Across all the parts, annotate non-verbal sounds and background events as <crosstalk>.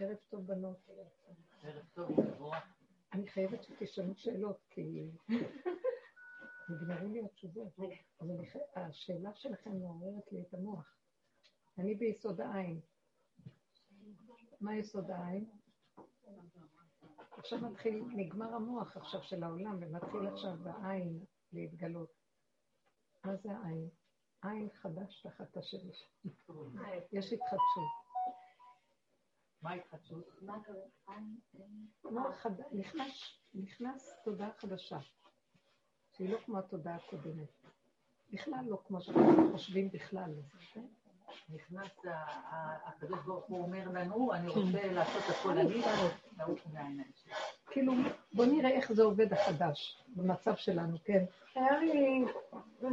ערב טוב בנות. ערב טוב, אני חייבת שתשאלו שאלות, כי <laughs> נגמרו לי התשובות. אז השאלה שלכם מעוררת לי את המוח. אני ביסוד העין. מה יסוד העין? עכשיו מתחיל, נגמר המוח עכשיו של העולם, ומתחיל עכשיו בעין להתגלות. מה זה העין? עין חדש תחת השמש. יש התחדשות. מה ההתחדשות? נכנס, נכנס תודעה חדשה, שהיא לא כמו התודעה הקודמת. בכלל לא כמו שאנחנו חושבים בכלל. כן? נכנס הקדוש ברוך הוא אומר לנו, אני כן. רוצה לעשות הכל אני, לעוף מהעיניים שלי. כאילו, בוא נראה איך זה עובד החדש, במצב שלנו, כן. היה לי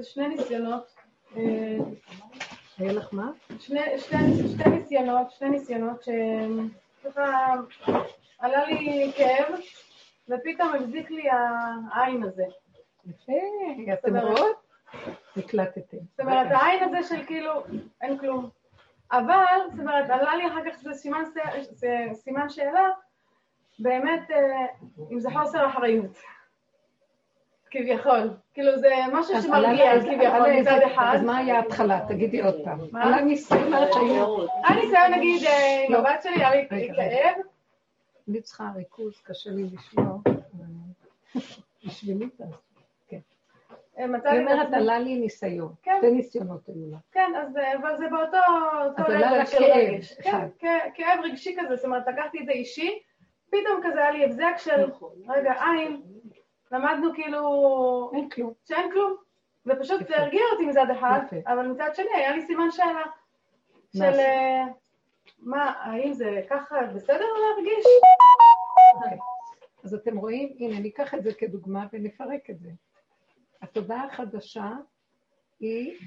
שני ניסיונות. היה לך מה? שני, שני, שתי ניסיונות, שני ניסיונות שככה עלה לי כאב, ופתאום החזיק לי העין הזה. יפה, אתם רואות? נקלטתם. זאת אומרת, העין הזה של כאילו, אין כלום. אבל, זאת אומרת, עלה לי אחר כך שזה סימן, זה סימן שאלה, באמת, אה, אם זה חוסר אחריות. כביכול. כאילו זה משהו שמרגיע כביכול מצד אחד. אז מה היה ההתחלה? תגידי עוד פעם. היה ניסיון היה ניסיון נגיד עם לא. הבת שלי, היה לי כאב. אני צריכה ריכוז, קשה לי לשמוע. בשבילי תעשו. כן. היא אומרת, עלה לי ניסיון. כן. שתי ניסיונות היו לה. כן, אבל זה באותו... אז עלה לה כאב. כן, כאב רגשי כזה, זאת אומרת, לקחתי את זה אישי, פתאום כזה היה לי הבזק של, נכון. רגע, עין, למדנו כאילו... אין כלום. שאין כלום. ופשוט זה הרגיע אותי מצד אחד, אבל מצד שני היה לי סימן שאלה. של אה, מה, האם זה ככה בסדר להרגיש? אוקיי. אז אתם רואים, הנה, ניקח את זה כדוגמה ונפרק את זה. התודעה החדשה היא,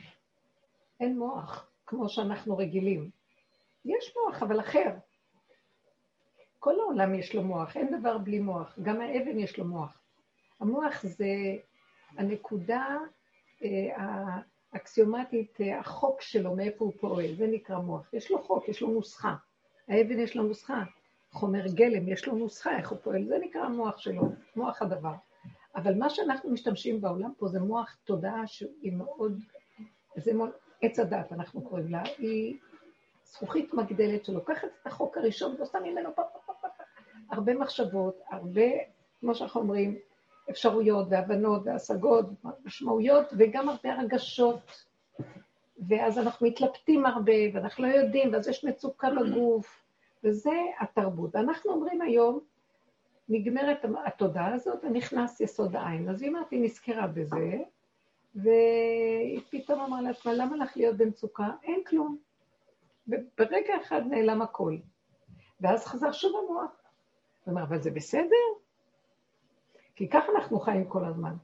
אין מוח, כמו שאנחנו רגילים. יש מוח, אבל אחר. כל העולם יש לו מוח, אין דבר בלי מוח. גם האבן יש לו מוח. המוח זה הנקודה אה, האקסיומטית, אה, החוק שלו, מאיפה הוא פועל, זה נקרא מוח. יש לו חוק, יש לו נוסחה. האבן יש לו נוסחה. חומר גלם, יש לו נוסחה איך הוא פועל, זה נקרא המוח שלו, מוח הדבר. אבל מה שאנחנו משתמשים בעולם פה זה מוח תודעה שהיא מאוד, זה מאוד, עץ הדת אנחנו קוראים לה, היא זכוכית מגדלת שלוקחת את החוק הראשון ועושה ממנו פה פה פה פה הרבה מחשבות, הרבה, כמו שאנחנו אומרים, אפשרויות והבנות והשגות, משמעויות, וגם הרבה הרגשות. ואז אנחנו מתלבטים הרבה, ואנחנו לא יודעים, ואז יש מצוקה בגוף, וזה התרבות. אנחנו אומרים היום, נגמרת התודעה הזאת ונכנס יסוד העין. אז היא אמרת, היא נזכרה בזה, והיא פתאום אמרה לעצמה, למה לך להיות במצוקה? אין כלום. וברגע אחד נעלם הכל. ואז חזר שוב המוח. הוא אומר, אבל זה בסדר? כי ככה אנחנו חיים כל הזמן.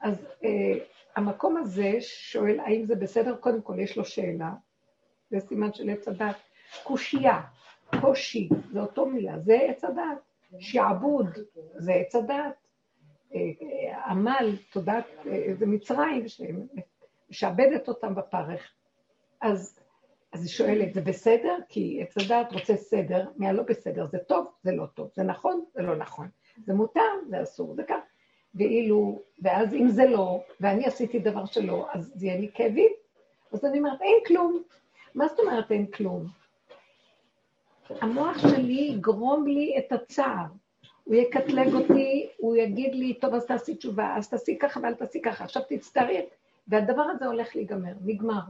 אז אה, המקום הזה שואל האם זה בסדר, קודם כל יש לו שאלה, זה סימן של עץ הדת. קושייה, קושי, זה אותו מילה, זה עץ הדת. שעבוד, זה עץ הדת. אה, עמל, תודעת, אה, זה מצרים שמשעבדת אותם בפרך. אז, אז היא שואלת, זה בסדר? כי עץ הדת רוצה סדר, מהלא בסדר, זה טוב, זה לא טוב, זה נכון, זה לא נכון. זה מותר, זה אסור, זה כך. ואילו, ואז אם זה לא, ואני עשיתי דבר שלא, אז זה יהיה לי כאבים. אז אני אומרת, אין כלום. מה זאת אומרת אין כלום? המוח שלי יגרום לי את הצער. הוא יקטלג אותי, הוא יגיד לי, טוב, אז תעשי תשובה, אז תעשי ככה ואל תעשי ככה, עכשיו תצטערי. והדבר הזה הולך להיגמר, נגמר.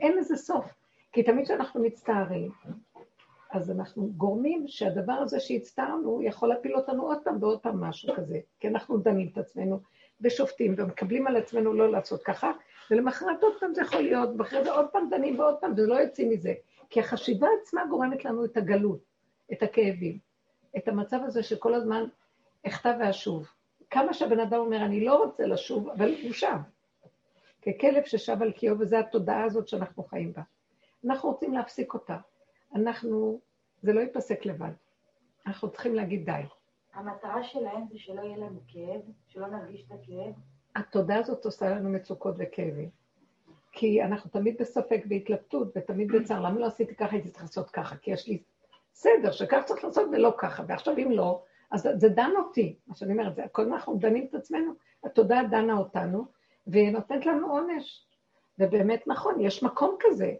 אין לזה סוף. כי תמיד כשאנחנו מצטערים, אז אנחנו גורמים שהדבר הזה שהצטערנו יכול להפיל אותנו עוד פעם ועוד פעם משהו כזה, כי אנחנו דנים את עצמנו ושופטים ומקבלים על עצמנו לא לעשות ככה, ולמחרת עוד פעם זה יכול להיות, ואחרי זה עוד פעם דנים ועוד פעם, ולא יוצאים מזה. כי החשיבה עצמה גורמת לנו את הגלות, את הכאבים, את המצב הזה שכל הזמן אחטא ואשוב. כמה שהבן אדם אומר, אני לא רוצה לשוב, אבל הוא שב. ככלב ששב על קיאו, וזו התודעה הזאת שאנחנו חיים בה. אנחנו רוצים להפסיק אותה. אנחנו, זה לא ייפסק לבד. אנחנו צריכים להגיד די. המטרה שלהם זה שלא יהיה לנו כאב, שלא נרגיש את הכאב. התודעה הזאת עושה לנו מצוקות וכאבים. כי אנחנו תמיד בספק והתלבטות ותמיד בצער. למה לא עשיתי ככה, הייתי צריך לעשות ככה? כי יש לי בסדר, שכך צריך לעשות ולא ככה, ועכשיו אם לא, אז זה דן אותי, מה שאני אומרת, זה כל הזמן אנחנו דנים את עצמנו, התודעה דנה אותנו, והיא נותנת לנו עונש. ובאמת נכון, יש מקום כזה,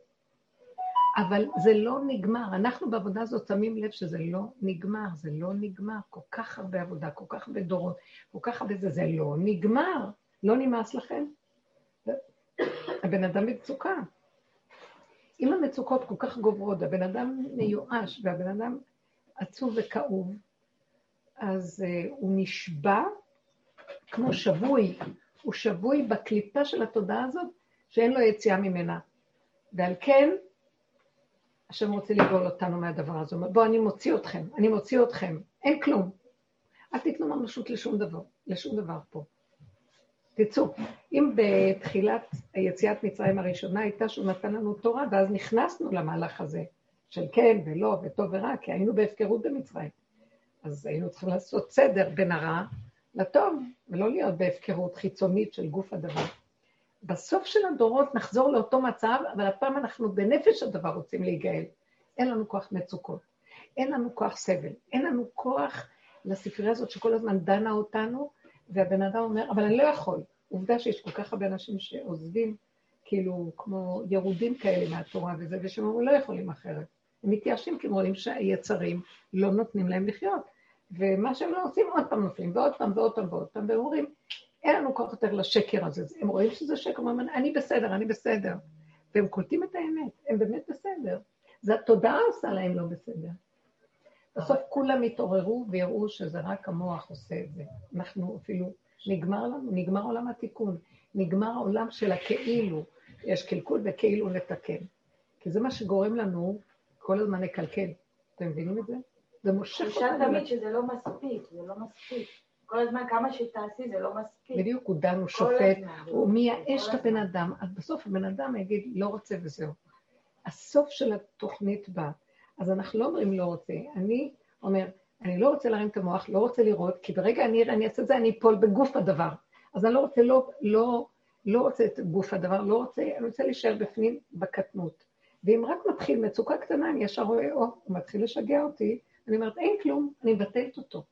אבל זה לא נגמר. אנחנו בעבודה הזאת שמים לב שזה לא נגמר, זה לא נגמר. כל כך הרבה עבודה, כל כך הרבה דורות, כל כך הרבה זה, זה לא נגמר. לא נמאס לכם? הבן אדם במצוקה. אם המצוקות כל כך גוברות, הבן אדם מיואש והבן אדם עצוב וכאוב, אז uh, הוא נשבע כמו שבוי, הוא שבוי בקליפה של התודעה הזאת, שאין לו יציאה ממנה. ועל כן, השם רוצה לגאול אותנו מהדבר הזה. בואו, אני מוציא אתכם, אני מוציא אתכם, אין כלום. אל תיתנו ממשות לשום דבר, לשום דבר פה. תצאו. אם בתחילת יציאת מצרים הראשונה הייתה שהוא נתן לנו תורה, ואז נכנסנו למהלך הזה של כן ולא וטוב ורע, כי היינו בהפקרות במצרים. אז היינו צריכים לעשות סדר בין הרע לטוב, ולא להיות בהפקרות חיצונית של גוף הדבר. בסוף של הדורות נחזור לאותו מצב, אבל הפעם אנחנו בנפש הדבר רוצים להיגאל. אין לנו כוח מצוקות, אין לנו כוח סבל, אין לנו כוח לספרייה הזאת שכל הזמן דנה אותנו, והבן אדם אומר, אבל אני לא יכול. עובדה שיש כל כך הרבה אנשים שעוזבים, כאילו, כמו ירודים כאלה מהתורה וזה, ושהם אומרים, לא יכולים אחרת. הם מתייאשים כי הם רואים שהיצרים לא נותנים להם לחיות. ומה שהם לא עושים, עוד פעם נופלים, ועוד פעם ועוד פעם ועוד פעם, והם אומרים, אין לנו כוח יותר לשקר הזה. הם רואים שזה שקר, הם אומרים, אני בסדר, אני בסדר. והם קולטים את האמת, הם באמת בסדר. זה התודעה עושה להם לא בסדר. בסוף כולם יתעוררו ויראו שזה רק המוח עושה את זה. אנחנו אפילו, נגמר נגמר עולם התיקון, נגמר העולם של הכאילו. יש קלקול וכאילו נתקן. כי זה מה שגורם לנו כל הזמן לקלקל. אתם מבינים את זה? זה מושך אותנו. תחושה תמיד שזה לא מספיק, זה לא מספיק. כל הזמן כמה שתעשי זה לא מספיק. בדיוק, הוא דן, הוא שופט, הוא מייאש את הבן אדם, אז בסוף הבן אדם יגיד, לא רוצה וזהו. הסוף של התוכנית בא. אז אנחנו לא אומרים לא רוצה. אני אומר, אני לא רוצה להרים את המוח, לא רוצה לראות, כי ברגע אני אראה, אני אעשה את זה, אני אפול בגוף הדבר. אז אני לא רוצה, לא, לא, לא רוצה את גוף הדבר, לא רוצה, אני רוצה להישאר בפנים בקטנות. ואם רק מתחיל מצוקה קטנה, אני ישר רואה, או, הוא מתחיל לשגע אותי, אני אומרת, אין כלום, אני מבטלת אותו.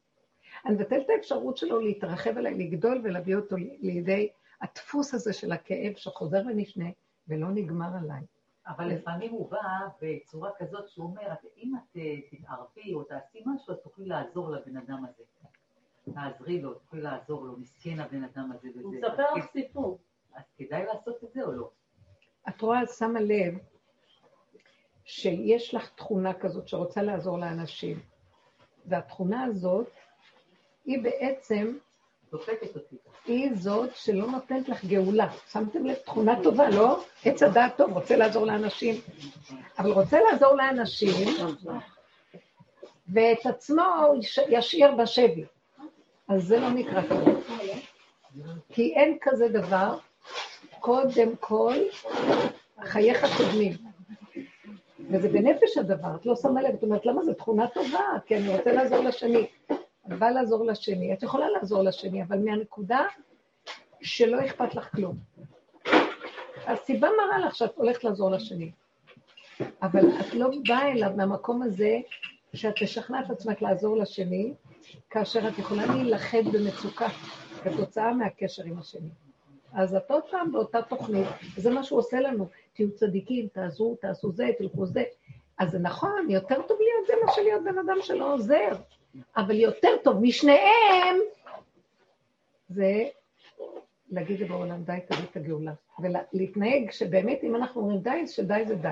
אני מבטלת את האפשרות שלו להתרחב עליי, לגדול ולהביא אותו לידי הדפוס הזה של הכאב שחוזר ונשנה ולא נגמר עליי. אבל לפעמים הוא בא בצורה כזאת שהוא אומר, אם את אה, תתערבי או תעשי משהו, אז תוכלי לעזור לבן אדם הזה. תעזרי לו, תוכלי לעזור לו, מסכן הבן אדם הזה וזה. הוא מספר לך סיפור. אז כדאי לעשות את זה או לא? את רואה, את שמה לב שיש לך תכונה כזאת שרוצה לעזור לאנשים, והתכונה הזאת היא בעצם, היא זאת שלא נותנת לך גאולה. שמתם לב, תכונה טובה, לא? עץ הדעת טוב, רוצה לעזור לאנשים. אבל רוצה לעזור לאנשים, ואת עצמו ישאיר בשבי. אז זה לא נקרא טוב. כי אין כזה דבר, קודם כל, חייך קודמים. וזה בנפש הדבר, את לא שמה לב, את אומרת, למה זו תכונה טובה? כי אני רוצה לעזור לשני. בא לעזור לשני. את יכולה לעזור לשני, אבל מהנקודה שלא אכפת לך כלום. הסיבה מראה לך שאת הולכת לעזור לשני. אבל את לא באה אליו מהמקום הזה שאת תשכנע את עצמך לעזור לשני, כאשר את יכולה להילחד במצוקה כתוצאה מהקשר עם השני. אז את עוד פעם באותה תוכנית, וזה מה שהוא עושה לנו, תהיו צדיקים, תעזרו, תעשו זה, תלכו זה. אז זה נכון, יותר טוב להיות זה מה שלהיות בן אדם שלא עוזר. אבל יותר טוב משניהם, זה להגיד לבעולם, די, תביא את הגאולה. ולהתנהג שבאמת, אם אנחנו אומרים די, שדי זה די.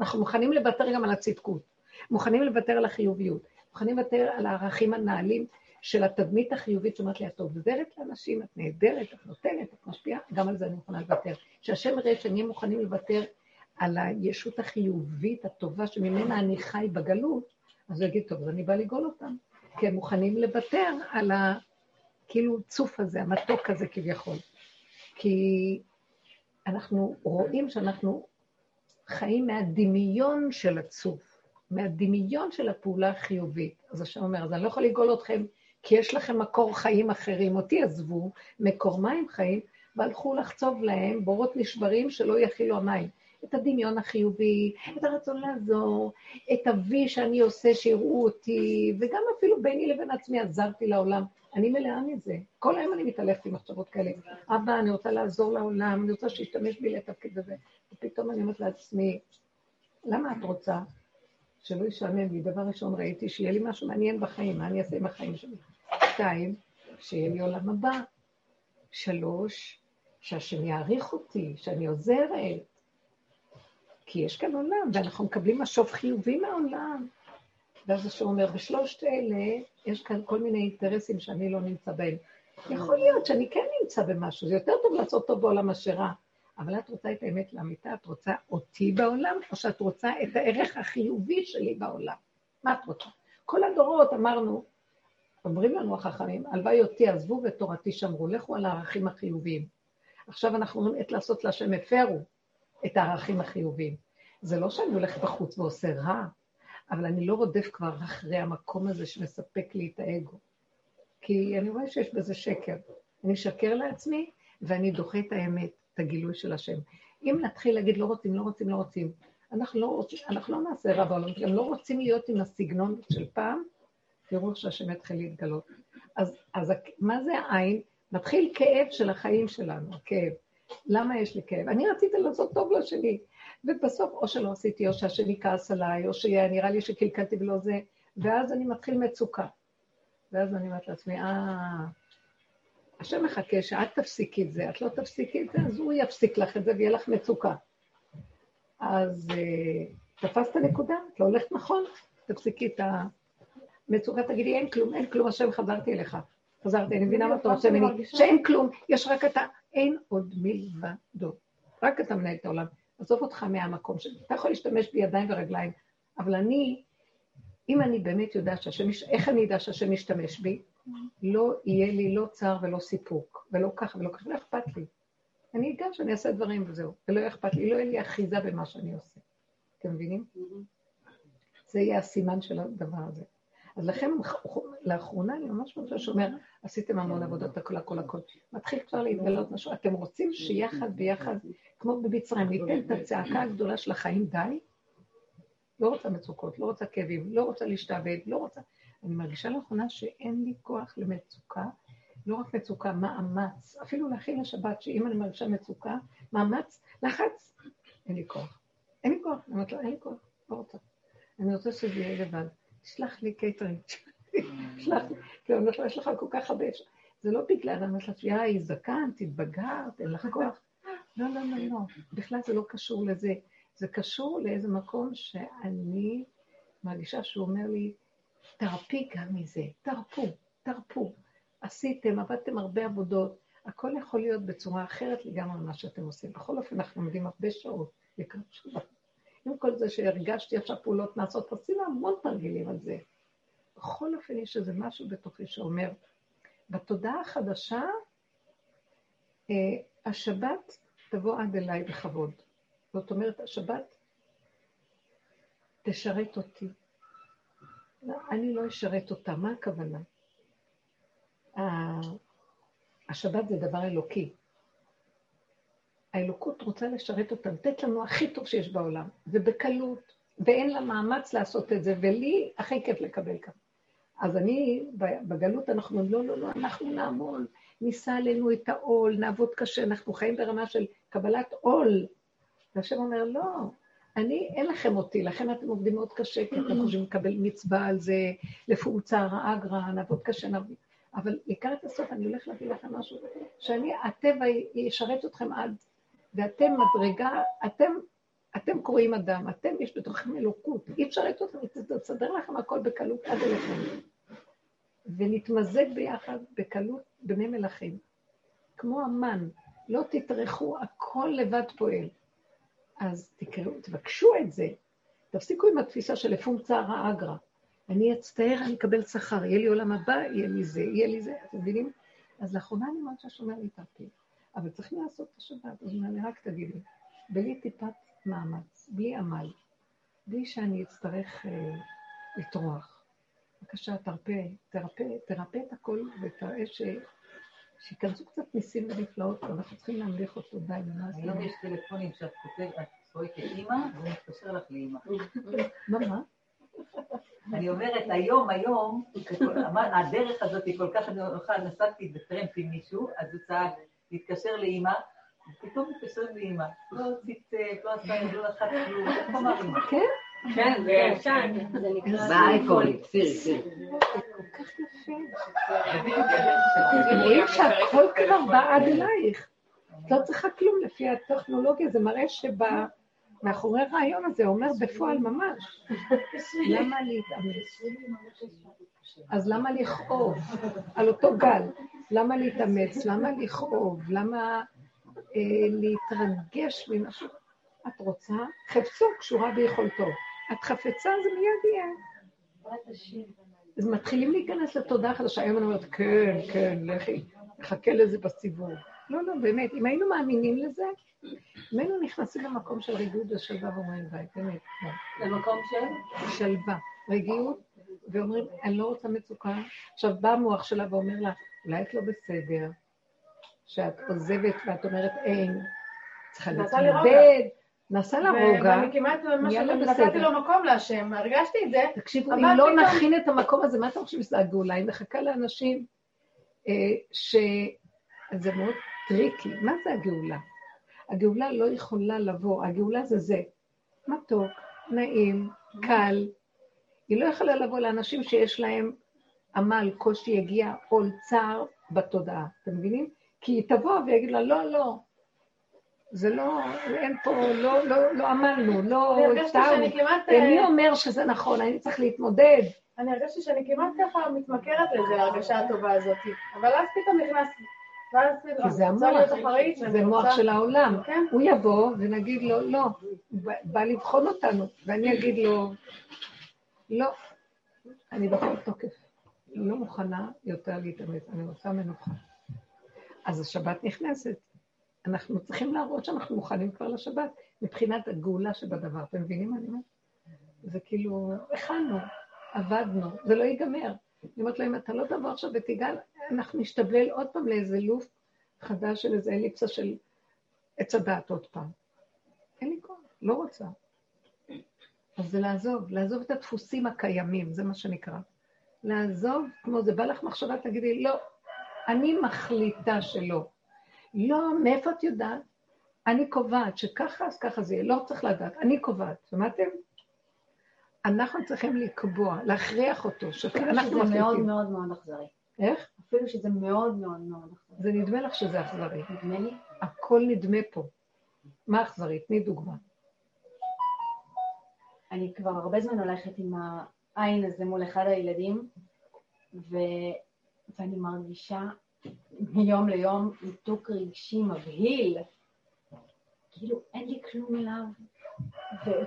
אנחנו מוכנים לוותר גם על הצדקות, מוכנים לוותר על החיוביות, מוכנים לוותר על הערכים הנעלים של התדמית החיובית שאומרת לי, את עוזרת לאנשים, את נהדרת, את נותנת, את משפיעה, גם על זה אני מוכנה לוותר. שהשם יראה שנהיה מוכנים לוותר על הישות החיובית, הטובה, שממנה אני חי בגלות, אז הוא יגיד, טוב, אז אני בא לגאול אותם. כי הם מוכנים לוותר על הכאילו צוף הזה, המתוק הזה כביכול. כי אנחנו רואים שאנחנו חיים מהדמיון של הצוף, מהדמיון של הפעולה החיובית. אז השם אומר, אז אני לא יכול לגאול אתכם, כי יש לכם מקור חיים אחרים. אותי עזבו, מקור מים חיים, והלכו לחצוב להם בורות נשברים שלא יכילו המים. את הדמיון החיובי, את הרצון לעזור, את ה-וי שאני עושה שיראו אותי, וגם אפילו ביני לבין עצמי עזרתי לעולם. אני מלאה מזה. כל היום אני מתעלפת עם מחשבות כאלה. אבא, אני רוצה לעזור לעולם, אני רוצה שישתמש בי לתפקיד הזה. ופתאום אני אומרת לעצמי, למה את רוצה שלא ישעמם לי? דבר ראשון, ראיתי שיהיה לי משהו מעניין בחיים, מה אני אעשה עם החיים שלי? שתיים, שיהיה לי עולם הבא. שלוש, שהשם יעריך אותי, שאני עוזרת. כי יש כאן עולם, ואנחנו מקבלים משוב חיובי מהעולם. ואז השם אומר, בשלושת אלה יש כאן כל מיני אינטרסים שאני לא נמצא בהם. יכול להיות שאני כן נמצא במשהו, זה יותר טוב לעשות טוב בעולם מאשר רע. אבל את רוצה את האמת לאמיתה, את רוצה אותי בעולם, או שאת רוצה את הערך החיובי שלי בעולם? מה את רוצה? כל הדורות אמרנו, אומרים לנו החכמים, הלוואי אותי עזבו ותורתי שמרו, לכו על הערכים החיוביים. עכשיו אנחנו אומרים עת לעשות להשם הפרו את הערכים החיוביים. זה לא שאני הולכת בחוץ ועושה רע, אבל אני לא רודף כבר אחרי המקום הזה שמספק לי את האגו. כי אני רואה שיש בזה שקר. אני אשקר לעצמי ואני דוחה את האמת, את הגילוי של השם. אם נתחיל להגיד לא רוצים, לא רוצים, לא רוצים, אנחנו לא, רוצים, אנחנו לא נעשה רע בעולם, גם לא רוצים להיות עם הסגנון של פעם, תראו שהשם יתחיל להתגלות. אז, אז מה זה העין? מתחיל כאב של החיים שלנו, הכאב. למה יש לי כאב? אני רציתי לעשות טוב לשני, ובסוף או שלא עשיתי, או שהשני כעס עליי, או שנראה לי שקלקלתי ולא זה, ואז אני מתחיל מצוקה. ואז אני אומרת לעצמי, אה, השם מחכה שאת תפסיקי את זה, את לא תפסיקי את זה, אז הוא יפסיק לך את זה ויהיה לך מצוקה. אז uh, תפסת נקודה, את לא הולכת נכון, תפסיקי את המצוקה, תגידי, אין כלום, אין כלום, השם חזרתי אליך. חזרתי, אני מבינה מה אתה רוצה ממני, שאין כלום, יש רק אתה, אין עוד מלבדו. רק אתה מנהל את העולם. עזוב אותך מהמקום שלי. אתה יכול להשתמש בידיים ורגליים, אבל אני, אם אני באמת יודעת שהשם, איך אני אדע שהשם משתמש בי? לא יהיה לי לא צער ולא סיפוק, ולא ככה ולא ככה, לא אכפת לי. אני אגע שאני אעשה דברים וזהו, ולא אכפת לי, לא יהיה לי אחיזה במה שאני עושה. אתם מבינים? זה יהיה הסימן של הדבר הזה. אז לכן, לאחרונה אני ממש רוצה שאומר, עשיתם המון עבודת הכל, הכל, הכל. מתחיל כבר להתגלות משהו. אתם רוצים שיחד ביחד, כמו במצרים, ניתן את הצעקה הגדולה של החיים, די? לא רוצה מצוקות, לא רוצה כאבים, לא רוצה להשתעבד, לא רוצה... אני מרגישה לאחרונה שאין לי כוח למצוקה, לא רק מצוקה, מאמץ. אפילו להכין לשבת, שאם אני מרגישה מצוקה, מאמץ, לחץ, אין לי כוח. אין לי כוח, אני אומרת לו, אין לי כוח, לא רוצה. אני רוצה שזה יהיה לבד. שלח לי קייטרינג. שלח לי, כי אני אומרת לו, יש לך כל כך הרבה... זה לא בגלל, אני אומרת לה, יאי, זקנת, התבגרת, אין לך כוח. לא, לא, לא, לא. בכלל זה לא קשור לזה. זה קשור לאיזה מקום שאני מרגישה שהוא אומר לי, תרפי גם מזה, תרפו, תרפו. עשיתם, עבדתם הרבה עבודות, הכל יכול להיות בצורה אחרת לגמרי ממה שאתם עושים. בכל אופן, אנחנו עומדים הרבה שעות לקראת שבת. עם כל זה שהרגשתי עכשיו פעולות נעשות, עשינו המון תרגילים על זה. בכל אופן, יש איזה משהו בתוכי שאומר, בתודעה החדשה, אה, השבת תבוא עד אליי בכבוד. זאת אומרת, השבת תשרת אותי. לא, אני לא אשרת אותה, מה הכוונה? השבת זה דבר אלוקי. האלוקות רוצה לשרת אותה, לתת לנו הכי טוב שיש בעולם, ובקלות, ואין לה מאמץ לעשות את זה, ולי הכי כיף לקבל ככה. אז אני, בגלות אנחנו אומרים, לא, לא, לא, אנחנו נעמול, נישא עלינו את העול, נעבוד קשה, אנחנו חיים ברמה של קבלת עול. והשם אומר, לא, אני, אין לכם אותי, לכן אתם עובדים מאוד קשה, כי אתם חושבים לקבל מצווה על זה, לפום צער אגרא, נעבוד קשה, נעבוד... אבל לקראת הסוף אני הולך להביא לכם משהו, שאני, הטבע ישרת אתכם עד, ואתם מדרגה, אתם, אתם קוראים אדם, אתם, יש בתוככם אלוקות, אי אפשר לתת אתכם, תסדר לכם הכל בקלות עד אליכם. ונתמזג ביחד בקלות בני מלכים. כמו המן, לא תטרחו, הכל לבד פועל. אז תקראו, תבקשו את זה. תפסיקו עם התפיסה של לפום צערא אגרא. אני אצטער, אני אקבל שכר, יהיה לי עולם הבא, יהיה לי זה, יהיה לי זה, אתם מבינים? אז לאחרונה אני אומרת שהשומר לי. אבל צריכים לעשות את השבת, אז אני רק תגידי, בלי טיפת מאמץ, בלי עמל, בלי שאני אצטרך אה, לטרוח. בבקשה, תרפה, תרפה, תרפה את הכל ותראה ש... שייכנסו קצת ניסים ונפלאות, ואנחנו צריכים להמליך אותו די, לנו. היום יש טלפונים שאת כותבת, את רואה כאימא, והוא מתקשר לך לאימא. <laughs> מה, מה? אני אומרת, היום, היום, <laughs> הדרך הזאת היא כל כך, הולכה, נסעתי בטרמפ עם מישהו, אז הוא צעק, להתקשר לאימא, ופתאום מתקשרים לאימא. לא ציטט, לא עשה, לא לחץ כלום, איך אמר אימא? כן? כן, זה ישן. זה נקרא... באייקון, סירי, סירי. כל כך יפה. רואים שהכל כבר בא עד אלייך. את לא צריכה כלום לפי הטכנולוגיה, זה מראה שמאחורי הרעיון הזה אומר בפועל ממש. למה להתאמץ? אז למה לכאוב על אותו גל? למה להתאמץ? למה לכאוב? למה אה, להתרגש ממשהו? את רוצה? חפצו קשורה ביכולתו. את חפצה, זה מיד יהיה. אז מתחילים להיכנס לתודעה חדשה. היום אני אומרת, כן, כן, לכי, נחכה לזה בסיבוב. לא, לא, באמת, אם היינו מאמינים לזה, אם היינו נכנסים למקום של ריגוד ושלווה ואומרים די, באמת. למקום של? שלווה, רגיעות, ואומרים, אני לא רוצה מצוקה. עכשיו, בא המוח שלה ואומר לה, אולי את לא בסדר, שאת עוזבת ואת אומרת אין, צריכה. להתמודד, נעשה לה רוגע. ואני כמעט ממש נתתי. לו מקום להשם, הרגשתי את זה. תקשיבו, אם לא נכין את המקום הזה, מה אתה חושב שזה הגאולה? היא מחכה לאנשים אה, ש... זה מאוד tricky. מה זה הגאולה? הגאולה לא יכולה לבוא, הגאולה זה זה. מתוק, נעים, קל. היא לא יכולה לבוא לאנשים שיש להם עמל, קושי, יגיע, עול, צער בתודעה. אתם מבינים? כי היא תבוא ויגיד לה, לא, לא. זה לא, אין פה, לא, לא, לא עמלנו, לא הצטערנו. ומי אה, אומר שזה נכון? אני צריך להתמודד. אני הרגשתי שאני כמעט ככה מתמכרת לזה, להרגשה הטובה הזאת. אבל אז פתאום נכנס... כי זה המוח, זה מוח של העולם. כן. הוא יבוא ונגיד לו, לא, הוא בא לבחון אותנו, ואני אגיד לו, לא, אני בכל תוקף, לא מוכנה יותר להתאמץ, אני רוצה מנוחה. אז השבת נכנסת. אנחנו צריכים להראות שאנחנו מוכנים כבר לשבת, מבחינת הגאולה שבדבר. אתם מבינים מה אני אומרת? זה כאילו, הכנו, עבדנו, זה לא ייגמר. אני אומרת לו, אם אתה לא תבוא עכשיו ותיגע, אנחנו נשתבלל עוד פעם לאיזה לופ חדש של איזה אליפסה של עץ הדעת עוד פעם. אין לי כוח, לא רוצה. אז זה לעזוב, לעזוב את הדפוסים הקיימים, זה מה שנקרא. לעזוב, כמו זה בא לך מחשבה, תגידי, לא, אני מחליטה שלא. לא, מאיפה את יודעת? אני קובעת שככה, אז ככה זה יהיה, לא צריך לדעת, אני קובעת, שמעתם? אנחנו צריכים לקבוע, להכריח אותו, אפילו שאנחנו שזה מאוד מחליטים. מאוד מאוד אכזרי. איך? אפילו שזה מאוד מאוד מאוד אכזרי. זה נדמה לך שזה אכזרי. נדמה לי. הכל נדמה פה. מה אכזרי? תני דוגמה. אני כבר הרבה זמן הולכת עם העין הזה מול אחד הילדים, ו... ואני מרגישה מיום ליום ניתוק רגשי מבהיל. כאילו, אין לי כלום אליו,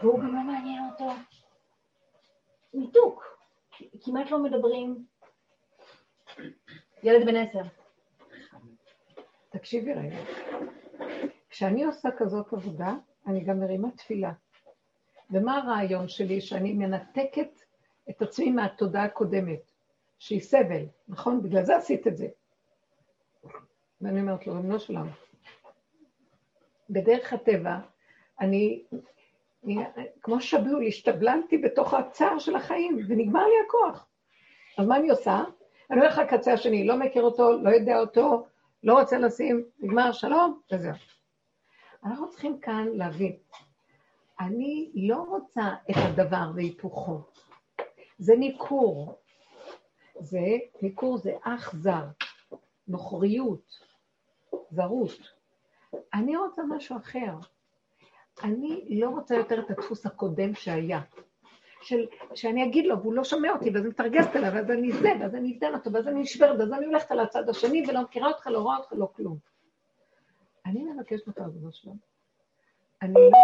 והוא גם לא מעניין אותו. ניתוק. כמעט לא מדברים. ילד בן עשר. תקשיבי רגע. כשאני עושה כזאת עבודה, אני גם מרימה תפילה. ומה הרעיון שלי? שאני מנתקת את עצמי מהתודעה הקודמת, שהיא סבל, נכון? בגלל זה עשית את זה. ואני אומרת לו, ריבונו של עולם, בדרך הטבע, אני כמו שבלול, השתבללתי בתוך הצער של החיים, ונגמר לי הכוח. אז מה אני עושה? אני הולך לקצה השני, לא מכיר אותו, לא יודע אותו, לא רוצה לשים, נגמר שלום, וזהו. אנחנו צריכים כאן להבין, אני לא רוצה את הדבר והיפוכו. זה ניכור. זה, ניכור זה אך זר, נוכריות, זרות. אני רוצה משהו אחר. אני לא רוצה יותר את הדפוס הקודם שהיה. של, שאני אגיד לו, והוא לא שומע אותי, ואז אני מתרגזת עליו, ואז אני זה, ואז אני אתן אותו, ואז אני נשברת, ואז אני הולכת על הצד השני, ולא מכירה אותך, לא רואה אותך, לא כלום. אני מבקשת ממך, ריבונו שלום. אני לא,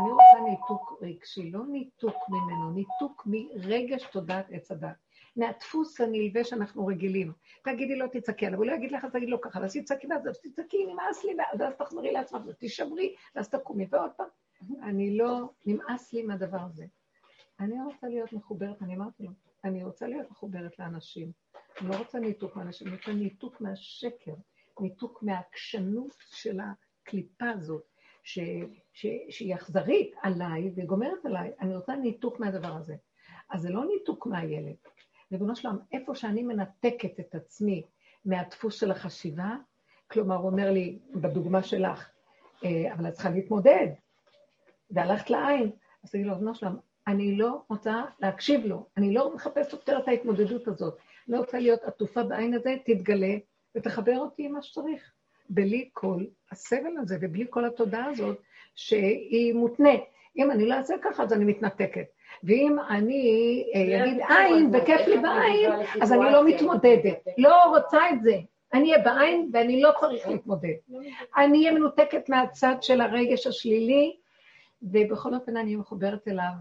אני רוצה ניתוק רגשי, לא ניתוק ממנו, ניתוק מרגש תודעת עץ הדת. מהדפוס הנלווה שאנחנו רגילים. תגידי לו, תצעקי עליו, הוא לא יגיד לך, אז תגיד לו ככה, ואז תצעקי ואז אז תצעקי, נמאס לי, ואז תחזרי לעצמך, ותישברי, ואז תקומי, ועוד פעם. אני לא, נמאס לי מהדבר הזה. אני רוצה להיות מחוברת, אני אמרתי לו, אני רוצה להיות מחוברת לאנשים. אני לא רוצה ניתוק מאנשים, אני רוצה ניתוק מהשקר, ניתוק מהעקשנות של הקליפה הזאת, ש, ש, שהיא אכזרית עליי וגומרת עליי, אני רוצה ניתוק מהדבר הזה. אז זה לא ניתוק מהילד. ריבונו שלום, איפה שאני מנתקת את עצמי מהדפוס של החשיבה, כלומר, הוא אומר לי, בדוגמה שלך, אה, אבל את צריכה להתמודד, והלכת לעין, אז תגידי לו, ריבונו שלום, אני לא רוצה להקשיב לו, אני לא מחפשת יותר את ההתמודדות הזאת. לא רוצה להיות עטופה בעין הזה, תתגלה ותחבר אותי עם מה שצריך. בלי כל הסבל הזה ובלי כל התודעה הזאת שהיא מותנית. אם אני לא אעשה ככה, אז אני מתנתקת. ואם אני אה, אגיד עין וכיף לי בעין, אז אני לא מתמודדת. לא רוצה את זה. אני אהיה בעין ואני לא צריך להתמודד. אני אהיה מנותקת מהצד של הרגש השלילי, ובכל אופן אני מחוברת אליו,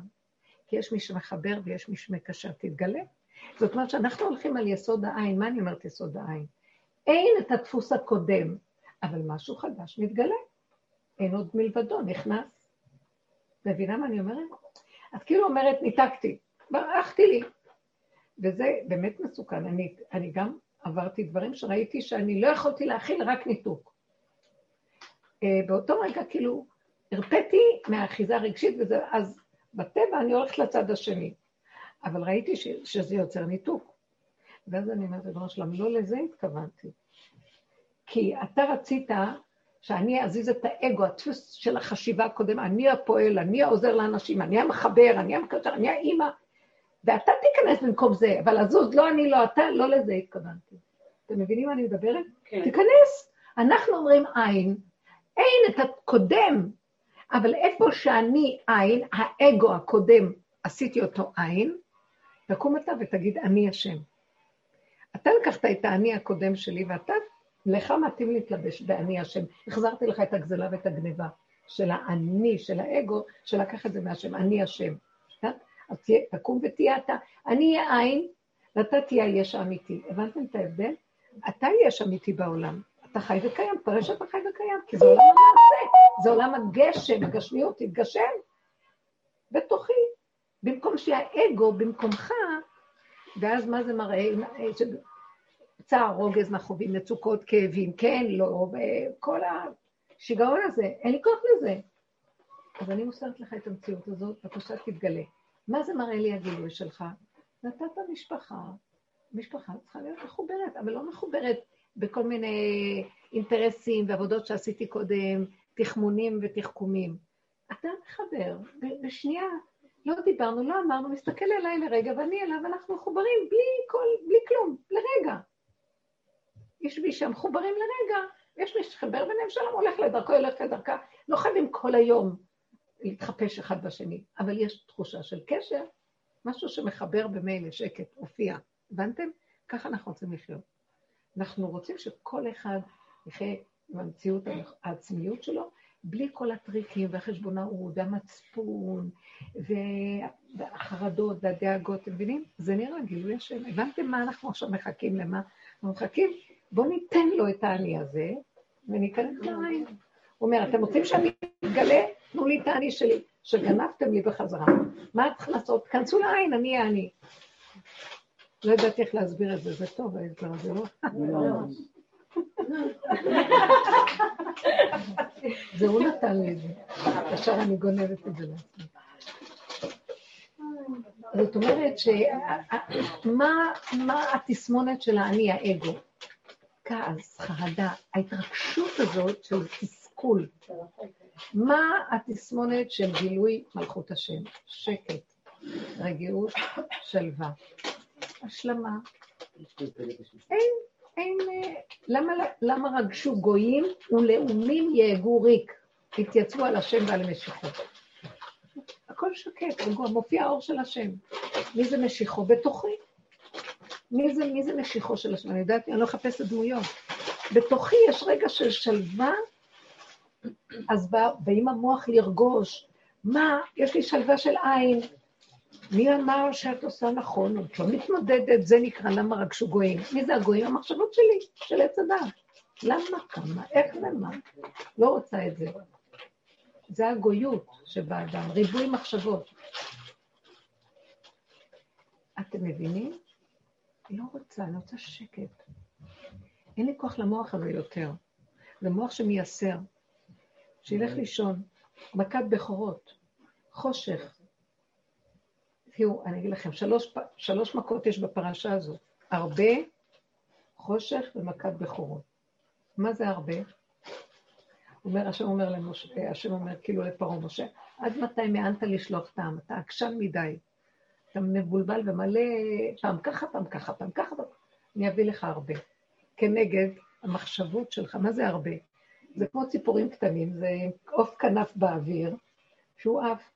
כי יש מי שמחבר ויש מי שמקשר. תתגלה. זאת אומרת שאנחנו הולכים על יסוד העין. מה אני אומרת יסוד העין? אין את הדפוס הקודם, אבל משהו חדש מתגלה. אין עוד מלבדו, נכנס. מבינה מה אני אומרת? את כאילו אומרת, ניתקתי, ברחתי לי. וזה באמת מסוכן. אני, אני גם עברתי דברים שראיתי שאני לא יכולתי להכיל רק ניתוק. אה, באותו רגע כאילו הרפאתי מהאחיזה הרגשית, וזה, אז בטבע אני הולכת לצד השני. אבל ראיתי ש, שזה יוצר ניתוק. ואז אני אומרת לבנו שלם, לא לזה התכוונתי. כי אתה רצית שאני אזיז את האגו, הדפוס של החשיבה הקודם, אני הפועל, אני העוזר לאנשים, אני המחבר, אני המקשר, אני האימא, ואתה תיכנס במקום זה, אבל לזוז, לא אני, לא אתה, לא לזה התכוונתי. אתם מבינים מה אני מדברת? כן. תיכנס. אנחנו אומרים עין, אין את הקודם, אבל איפה שאני עין, האגו הקודם, עשיתי אותו עין, תקום אתה ותגיד, אני השם. אתה לקחת את האני הקודם שלי, ואתה, לך מתאים להתלבש באני השם. החזרתי לך את הגזלה ואת הגניבה של האני, של האגו, שלקח את זה מהשם, אני השם. אז תקום ותהיה אתה. אני אהיה עין, ואתה תהיה היש האמיתי. הבנתם את ההבדל? אתה יש אמיתי בעולם. אתה חי וקיים, תראה שאתה חי וקיים, כי זה עולם זה עולם הגשם, הגשמיות, תתגשם בתוכי. במקום שהאגו במקומך, ואז מה זה מראה? צער, רוגז, מכאובים, מצוקות, כאבים, כן, לא, וכל השיגעון הזה, אין לי כוח לזה. אז אני מוסרת לך את המציאות הזאת, בבקשה תתגלה. מה זה מראה לי הגילוי שלך? נתת משפחה, משפחה צריכה להיות מחוברת, אבל לא מחוברת בכל מיני אינטרסים ועבודות שעשיתי קודם, תחמונים ותחכומים. אתה מחבר, בשנייה, לא דיברנו, לא אמרנו, מסתכל אליי לרגע ואני אליו, אנחנו מחוברים בלי כל, בלי כלום, לרגע. יש מי שמחוברים לרגע, יש מי שחבר ביניהם, שלום הולך לדרכו, הולך לדרכה, לא חייבים כל היום להתחפש אחד בשני, אבל יש תחושה של קשר, משהו שמחבר במילא, שקט, הופיע. הבנתם? ככה אנחנו רוצים לחיות. אנחנו רוצים שכל אחד יחיה עם המציאות, העצמיות שלו, בלי כל הטריקים והחשבונאות והמצפון והחרדות והדאגות, אתם מבינים? זה נראה גילוי השם. הבנתם מה אנחנו עכשיו מחכים למה? אנחנו מחכים, בואו ניתן לו את האני הזה וניכנס לעין. הוא אומר, אתם רוצים שאני אתגלה? תנו לי את האני שלי, שגנבתם לי בחזרה. מה צריך לעשות? כנסו לעין, אני האני. לא יודעת איך להסביר את זה, זה טוב ההסבר הזה, לא? זה הוא נתן לי את זה, עכשיו אני גונבת את זה לעצמי. זאת אומרת שמה התסמונת של האני, האגו? כעס, חרדה, ההתרגשות הזאת של תסכול. מה התסמונת של גילוי מלכות השם? שקט, רגיעות, שלווה. השלמה. אין, אין, למה, למה רגשו גויים ולאומים יהגו ריק, התייצבו על השם ועל משיחו. הכל שקט, רגוע, מופיע האור של השם. מי זה משיחו? בתוכי. מי זה, מי זה משיחו של השם? אני יודעת, אני לא אחפש את דמויות. בתוכי יש רגע של שלווה, אז בא, באים המוח לרגוש, מה, יש לי שלווה של עין, מי אמר שאת עושה נכון? את לא מתמודדת, זה נקרא למה רגשו גויים. מי זה הגויים? המחשבות שלי, של עץ הדת. למה, כמה, איך ומה? לא רוצה את זה. זה הגויות שבאדם, ריבוי מחשבות. אתם מבינים? לא רוצה, אני רוצה שקט. אין לי כוח למוח הזה יותר. זה מוח שמייסר. שילך לישון. מכת בכורות, חושך. תראו, אני אגיד לכם, שלוש, שלוש מכות יש בפרשה הזאת. הרבה, חושך ומכת בכורות. מה זה הרבה? אומר, השם אומר למשה, השם אומר כאילו לפרעה, משה, עד מתי מענת לשלוח טעם? אתה עקשן מדי. אתה מבולבל ומלא, פעם ככה, פעם ככה, פעם ככה, אני אביא לך הרבה. כנגד המחשבות שלך, מה זה הרבה? זה כמו ציפורים קטנים, זה עוף כנף באוויר, שהוא עף.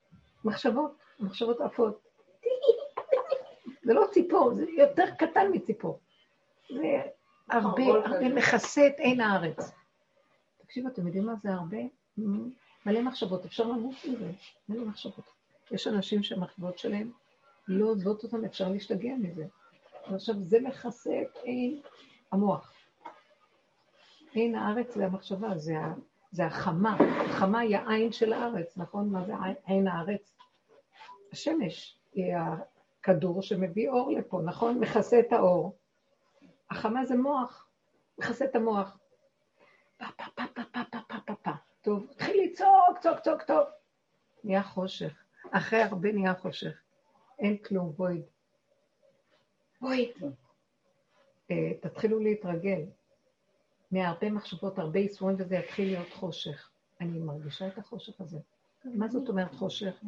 מחשבות, מחשבות עפות. זה לא ציפור, זה יותר קטן מציפור. זה הרבה, הרבה מכסה את עין הארץ. תקשיבו, אתם יודעים מה זה הרבה? מלא מחשבות, אפשר למות מזה, מלא מחשבות. יש אנשים שהמחשבות שלהם לא עוזבות אותם, אפשר להשתגע מזה. ועכשיו זה מכסה את עין המוח. עין הארץ זה המחשבה, זה, זה החמה. החמה היא העין של הארץ, נכון? מה זה עין הארץ? השמש היא הכדור שמביא אור לפה, נכון? מכסה את האור. החמה זה מוח, מכסה את המוח. פה פה פה פה פה פה פה פה פה. טוב, התחיל לצעוק, צעוק, צעוק, טוב. נהיה חושך. אחרי הרבה נהיה חושך. אין כלום, בואי. בואי. אה, תתחילו להתרגל. מהרבה מחשבות, הרבה ייסורים, וזה יתחיל להיות חושך. אני מרגישה את החושך הזה. מה זאת אומרת חושך?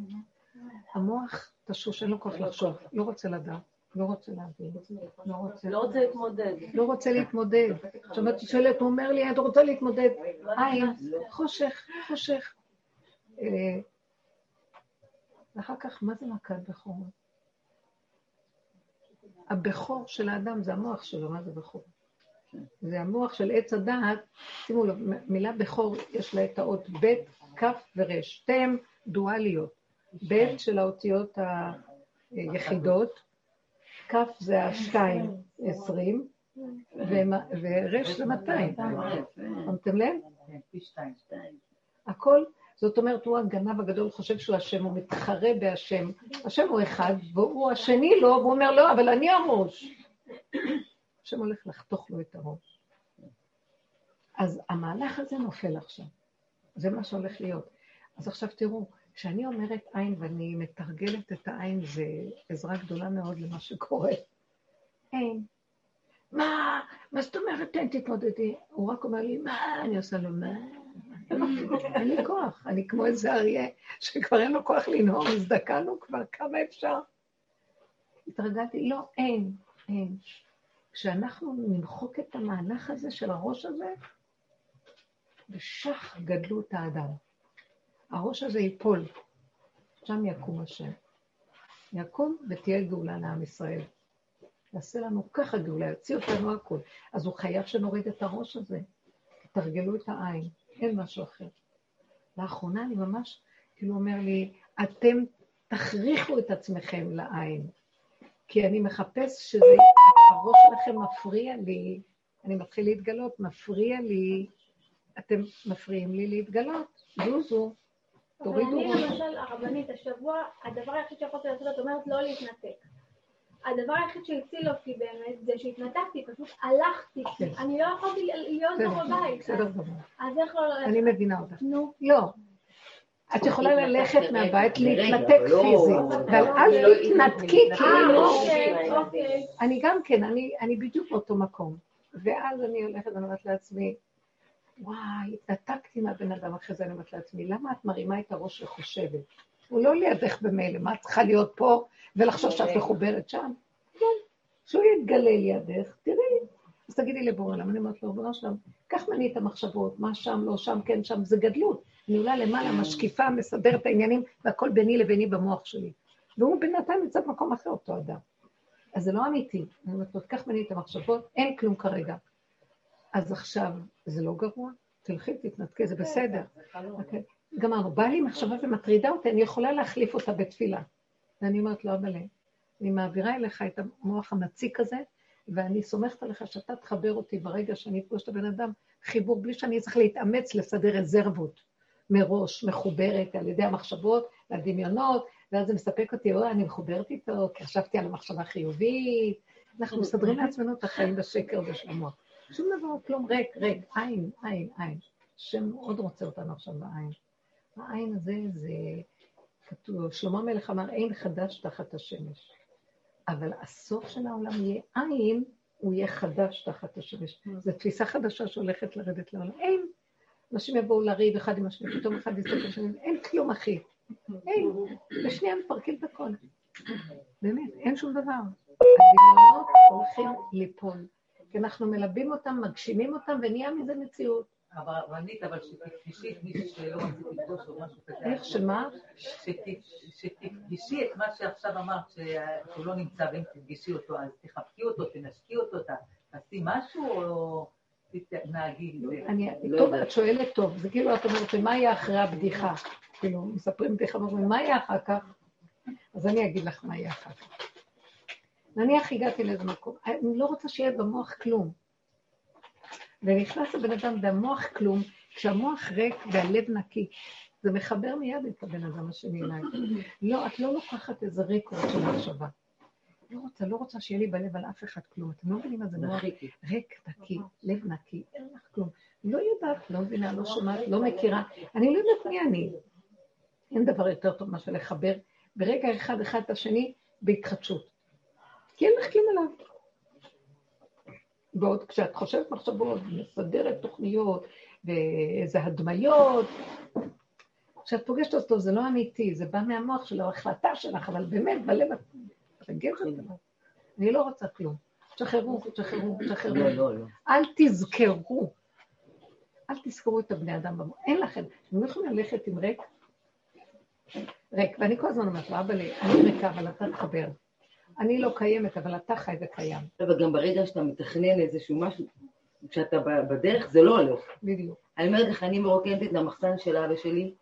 המוח תשוש, אין לו כוח לחשוב, לא רוצה לדעת, לא רוצה להבין, לא רוצה... לא רוצה להתמודד. לא רוצה להתמודד. שמעתי שואלת, הוא אומר לי, את רוצה להתמודד? עין, חושך, חושך. אה, ואחר כך, מה זה מכת בכור? הבכור של האדם זה המוח שלו, מה זה בכור? זה המוח של עץ הדעת, שימו לב, מילה בכור יש לה את האות ב', כ' ור', שתיהן דואליות. ב' של האותיות היחידות, כ' זה השתיים, עשרים, ור' זה 200. שמתם לב? הכל, זאת אומרת, הוא הגנב הגדול, חושב שהוא השם, הוא מתחרה בהשם. השם הוא אחד, והוא השני לא, והוא אומר, לא, אבל אני הראש. השם הולך לחתוך לו את הראש. אז המהלך הזה נופל עכשיו. זה מה שהולך להיות. אז עכשיו תראו, כשאני אומרת עין ואני מתרגלת את העין, זה עזרה גדולה מאוד למה שקורה. אין. מה? מה זאת אומרת אין תתמודדי? הוא רק אומר לי, מה? אני עושה לו, מה? <laughs> אין לי כוח, אני כמו איזה אריה שכבר אין לו כוח לנהור, הזדקנו כבר, כמה אפשר? התרגלתי, לא, אין, אין. כשאנחנו נמחוק את המהלך הזה של הראש הזה, ושח גדלות האדם. הראש הזה ייפול, שם יקום השם. יקום ותהיה גאולה לעם ישראל. יעשה לנו ככה גאולה, יוציא אותנו הכול. אז הוא חייב שנוריד את הראש הזה. תתרגלו את העין, אין משהו אחר. לאחרונה אני ממש, כאילו אומר לי, אתם תכריחו את עצמכם לעין. כי אני מחפש שזה, הראש שלכם מפריע לי, אני מתחיל להתגלות, מפריע לי, אתם מפריעים לי להתגלות, זוזו, תורידו ראש. אני למשל, הרבנית, השבוע, הדבר היחיד שיכולתי לעשות, את אומרת לא להתנתק. הדבר היחיד שהציל אותי באמת, זה שהתנתקתי, פשוט הלכתי, כן. אני לא יכולתי להיות פה בבית. בסדר גמור. אז איך לא ללכת? אני מבינה אותך. נו. לא. את יכולה ללכת מהבית, להתנתק לא, פיזית, אבל לא, אל לא תתנתקי כאילו. אני גם כן, אני בדיוק באותו מקום. ואז אני הולכת ואומרת לעצמי, וואי, התנתקתי מהבן אדם, אחרי זה אני אומרת לעצמי, למה את מרימה את הראש וחושבת? הוא לא לידך במילא, מה את צריכה להיות פה ולחשוב שאת מחוברת שם? כן, שהוא יתגלה לידך, תראי. אז תגידי לבורא, למה אני אומרת לו, בורא שלם, קח ממני את המחשבות, מה שם, לא שם, כן שם, זה גדלות. אני עולה למעלה, משקיפה, מסדרת את העניינים, והכל ביני לביני במוח שלי. והוא בינתיים נמצא במקום אחר, אותו אדם. אז זה לא אמיתי. אני אומרת לו, קח ממני את המחשבות, אין כלום כרגע. אז עכשיו, זה לא גרוע? תלכי, תתנתקי, זה כן, בסדר. אוקיי. גמרנו. בא לי מחשבה ומטרידה אותי, אני יכולה להחליף אותה בתפילה. ואני אומרת לו, אבל אני מעבירה אליך את המוח המציק הזה, ואני סומכת עליך שאתה תחבר אותי ברגע שאני אפגוש את הבן אדם, חיבור בלי שאני צריך להתאמץ לסדר רזרבות מראש, מחוברת על ידי המחשבות והדמיונות, ואז זה מספק אותי, אוי, אני מחוברת איתו, כי חשבתי על המחשבה חיובית. אנחנו מסדרים לעצמנו את החיים בשקר המוח. שום דבר, כלום, ריק, ריק, עין, עין, עין. השם מאוד רוצה אותנו עכשיו בעין. העין הזה זה, כתוב, שלמה המלך אמר, אין חדש תחת השמש. אבל הסוף של העולם יהיה עין, הוא יהיה חדש תחת השמש. זו תפיסה חדשה שהולכת לרדת לעולם. אין. אנשים יבואו לריב אחד עם השני, פתאום אחד יסתכל לשני, אין כלום אחי. אין. בשנייה מפרקים את הכל. באמת, אין שום דבר. הדמיונות הולכים ליפול. כי אנחנו מלבים אותם, מגשימים אותם, ונהיה מזה מציאות. אבל רנית, אבל שתפגשי את מישהו שלא רצית לפגוש או משהו כזה. איך, שמה? שתפגשי את מה שעכשיו אמרת, שהוא לא נמצא, ואם תפגשי אותו, אז תחבקי אותו, תנשקי אותו, תעשי משהו, או תתנהגי. טוב, את שואלת טוב, זה כאילו את אומרת, מה יהיה אחרי הבדיחה? כאילו, מספרים בדיחה ואומרים, מה יהיה אחר כך? אז אני אגיד לך מה יהיה אחר כך. נניח הגעתי לאיזה מקום, אני לא רוצה שיהיה במוח כלום. ונכנס הבן אדם והמוח כלום, כשהמוח ריק והלב נקי, זה מחבר מיד את הבן אדם השני אליי. לא, את לא לוקחת איזה ריקורד של מחשבה. לא רוצה, לא רוצה שיהיה לי בלב על אף אחד כלום. אתם לא מבינים מה זה מוח ריק, נקי, לב נקי, אין לך כלום. לא יודעת, לא מבינה, לא שומעת, לא מכירה. אני לא יודעת מי אני. אין דבר יותר טוב מאשר לחבר ברגע אחד אחד את השני בהתחדשות. כי אין לך כלום עליו. ועוד כשאת חושבת מחשבות, מסדרת תוכניות, ואיזה הדמיות, כשאת פוגשת אותו זה לא אמיתי, זה בא מהמוח של ההחלטה שלך, אבל באמת, בלב את מתרגשת עליו. אני לא רוצה כלום. תשחררו, תשחררו, תשחררו. לא, לא, לא. אל תזכרו. אל תזכרו את הבני אדם במוח. אין לכם. אתם לא יכולים ללכת עם ריק? ריק. ואני כל הזמן אומרת לו, אבא לי, אני ריקה, אבל אתה תחבר. אני לא קיימת, אבל אתה חי וקיים. וגם ברגע שאתה מתכנן איזשהו משהו, כשאתה בדרך זה לא הולך. בדיוק. אני אומרת לך, אני מרוקנת את המחסן של אבא שלי,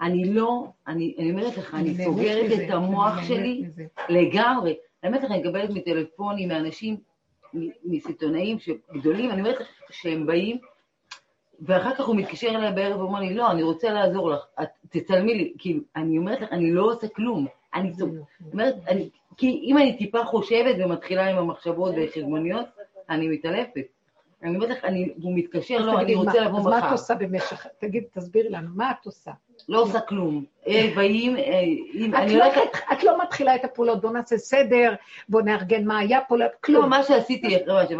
אני לא, אני, אני אומרת לך, אני, סוגרת את המוח שלי. לגמרי. אני אומרת לך, אני מקבלת מטלפונים מאנשים, מסיטונאים גדולים, אני אומרת לך שהם באים, ואחר כך הוא מתקשר אליי בערב ואומר לי, לא, אני רוצה לעזור לך, את תצלמי לי, כאילו, אני אומרת לך, אני לא עושה כלום. אני אומרת, אני, כי אם אני טיפה חושבת ומתחילה עם המחשבות והחשבוניות, אני מתעלפת. אני אומרת לך, הוא מתקשר, לא, אני רוצה לבוא מחר. אז מה את עושה במשך, תגיד, תסבירי לנו, מה את עושה? לא עושה כלום. באים, לא את לא מתחילה את הפעולות, בוא נעשה סדר, בוא נארגן מה היה פה, כלום. לא, מה שעשיתי,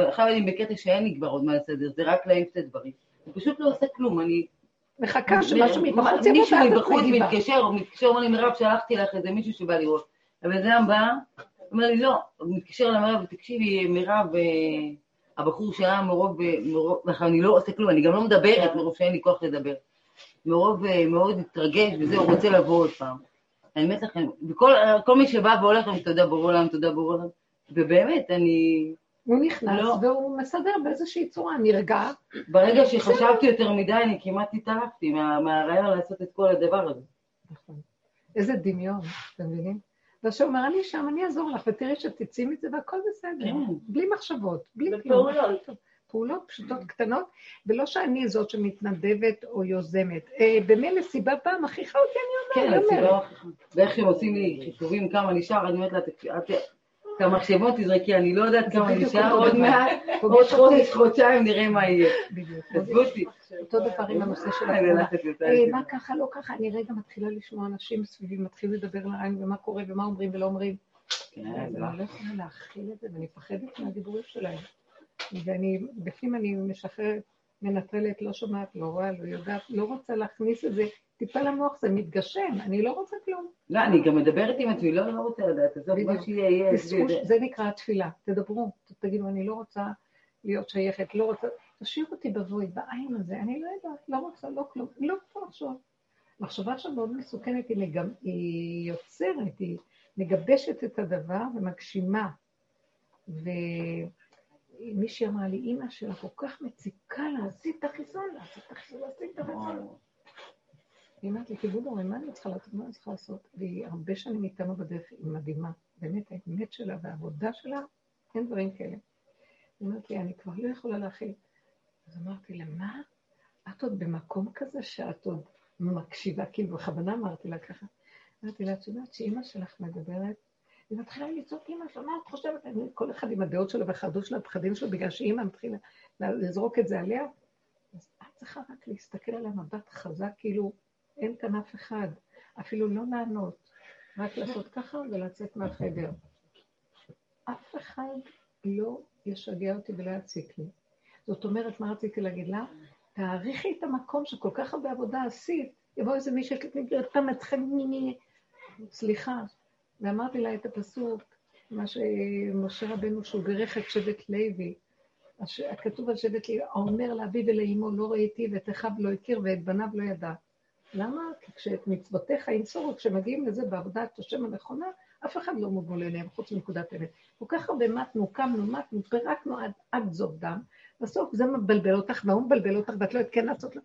עכשיו אני בקטע שאין לי כבר עוד מה לסדר, זה רק להעיף את הדברים. אני פשוט לא עושה כלום, אני... מחכה שמשהו מבחוץ יבוא מישהו מבחוץ מתקשר, או מתקשר, אומר לי, מירב, שלחתי לך איזה מישהו שבא לראות. הבן אדם בא, אומר לי, לא, הוא מתקשר למירב, תקשיבי, מירב, הבחור שהיה מרוב, מרוב, אני לא עושה כלום, אני גם לא מדברת מרוב שאין לי כוח לדבר. מרוב מאוד התרגש וזה, הוא רוצה לבוא עוד פעם. אני אומרת לכם, וכל מי שבא והולך, אני תודה בורא עולם, תודה בורא עולם, ובאמת, אני... הוא נכנס לא. והוא מסדר באיזושהי צורה, נרגע. ברגע שחשבתי יותר מדי, אני כמעט התערבתי מהרעיון לעשות את כל הדבר הזה. נכון. איזה דמיון, אתם מבינים? והשם אומר, אני שם, אני אעזור לך, ותראי שתצאי מזה והכל בסדר, כן. בלי מחשבות, בלי כלום. פעולות פשוטות קטנות, ולא שאני זאת שמתנדבת או יוזמת. אה, במילא סיבה פעם מכריחה אותי, אני אומרת. כן, הסיבה, ואיך שהם עושים לי חישובים כמה נשאר, אני אומרת לה, את המחשבות תזרקי, אני לא יודעת כמה נשאר, עוד מעט, <laughs> עוד חודש, חודשיים נראה מה יהיה. עזבו אותי. אותו דבר עם הנושא של הקורונה. אה, מה ככה, לא ככה, אני רגע מתחילה לשמוע אנשים סביבי, מתחילים לדבר לעין ומה קורה ומה אומרים ולא אומרים. כן, אני לא יכולה להכיל את זה, ואני מפחדת מהדיבורים שלהם. ואני, בפנים אני משחררת, מנטרלת, לא שומעת, לא רואה, לא יודעת, לא רוצה להכניס את זה טיפה למוח, זה מתגשם, אני לא רוצה כלום. לא, אני גם מדברת עם עצמי, לא, לא רוצה לדעת, עזוב מה שיהיה. זה נקרא התפילה, תדברו, תגידו, אני לא רוצה להיות שייכת, לא רוצה, תשאיר אותי בבואי, בעין הזה, אני לא יודעת, לא רוצה, לא כלום, לא רוצה לחשוב. מחשבה שם מאוד מסוכנת, היא, מגב... היא יוצרת, היא מגבשת את הדבר ומגשימה. ומישהי אמרה לי, אימא שלה כל כך מציקה לה, עשית את החיסון, עשית את החיסון, עשית את החיסון. היא אומרת לי, תגידו, כאילו, מה אני צריכה לעשות? מה אני צריכה לעשות? והיא הרבה שנים איתנו בדרך, היא מדהימה. באמת, האמת שלה והעבודה שלה, אין דברים כאלה. היא אומרת לי, אני כבר לא יכולה להכיל. אז אמרתי לה, מה? את עוד במקום כזה שאת עוד מקשיבה, כאילו בכוונה אמרתי לה ככה. אמרתי לה, את יודעת שאימא שלך מדברת, היא מתחילה לצעוק, אימא שלך, מה את חושבת? כל אחד עם הדעות שלו והחרדות שלו, הפחדים שלו, בגלל שאימא מתחילה לזרוק את זה עליה. אז את צריכה רק להסתכל על המבט חזק, כאילו אין כאן אף אחד, אפילו לא לענות, רק לעשות ככה ולצאת מהחדר. אף אחד לא ישגע אותי ולא יציק לי. זאת אומרת, מה רציתי להגיד לה? תעריכי את המקום שכל כך הרבה עבודה עשית, יבוא איזה מישהו שתגיד פעם אתכם, סליחה. ואמרתי לה את הפסוק, מה שמשה רבנו, שהוא בירך את שבט לוי, כתוב על שבט לוי, האומר לאביו ולאמו לא ראיתי ואת אחיו לא הכיר ואת בניו לא ידע. למה? כי כשאת מצוותיך ימסורו, כשמגיעים לזה בעבודת השם הנכונה, אף אחד לא מוגבל אליהם חוץ מנקודת אמת. כל כך הרבה מתנו, קמנו, מתנו, פירקנו עד, עד זוב דם, בסוף זה מבלבל אותך, והוא מבלבל אותך, ואת לא יודעת כן לעשות לו.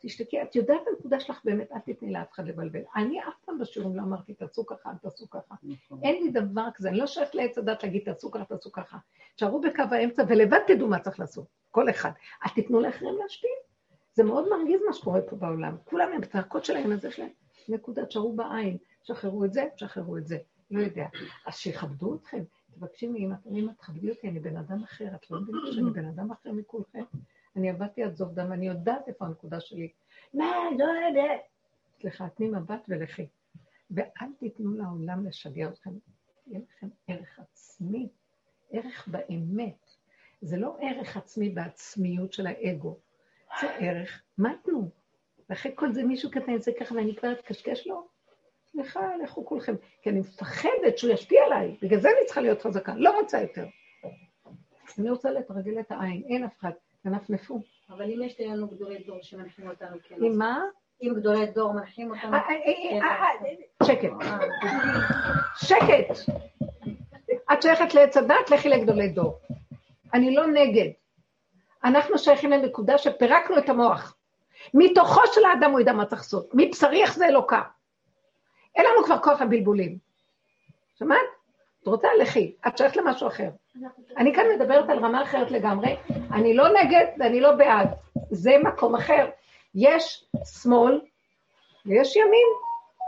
תשתקי, את יודעת את הנקודה שלך באמת, אל תתני לאף אחד לבלבל. אני אף פעם בשיעורים לא אמרתי, תעשו ככה, אל תעשו ככה. נכון. אין לי דבר כזה, אני לא שייכת לעץ הדת להגיד, תעשו ככה, תעשו ככה. תשארו בקו האמצע, ולבד תדעו מה צריך לעשות, כל אחד. אל תיתנו לאחרים להשפיע. זה מאוד מרגיז מה שקורה פה בעולם. כולם הם בצעקות שלהם, אז יש להם נקודה, תשארו בעין, שחררו את זה, שחררו את זה. לא יודע. אז שיכבדו אתכם, תבקשי מאמא, אמא, תכבדי אותי, אני בן אדם אחר, את לא מבינה שאני בן אדם אחר מכולכם? אני עבדתי עד זוב דם, אני יודעת איפה הנקודה שלי. מה, לא יודע. סליחה, תני מבט ולכי. ואל תיתנו לעולם לשגע אתכם. יהיה לכם ערך עצמי, ערך באמת. זה לא ערך עצמי בעצמיות של האגו, זה ערך מתנו. ואחרי כל זה מישהו קטן יוצא ככה ואני כבר אתקשקש לו? סליחה, לכו כולכם. כי אני מפחדת שהוא ישפיע עליי, בגלל זה אני צריכה להיות חזקה, לא רוצה יותר. אני רוצה לתרגל את העין, אין אף אחד. תנפנפו. אבל אם יש לנו גדולי דור שמנחים אותנו, כן. עם מה? אם גדולי דור מנחים אותנו... אה, אה, אה, כן. שקט. שקט. את שייכת לעץ הדת, לכי לגדולי דור. אני לא נגד. אנחנו שייכים לנקודה שפירקנו את המוח. מתוכו של האדם הוא ידע מה צריך לעשות. מבשרי איך זה אלוקה. אין לנו כבר כוח הבלבולים. שמעת? את רוצה? לכי. את שייכת למשהו אחר. אני כאן מדברת על רמה אחרת לגמרי, אני לא נגד ואני לא בעד, זה מקום אחר. יש שמאל ויש ימין,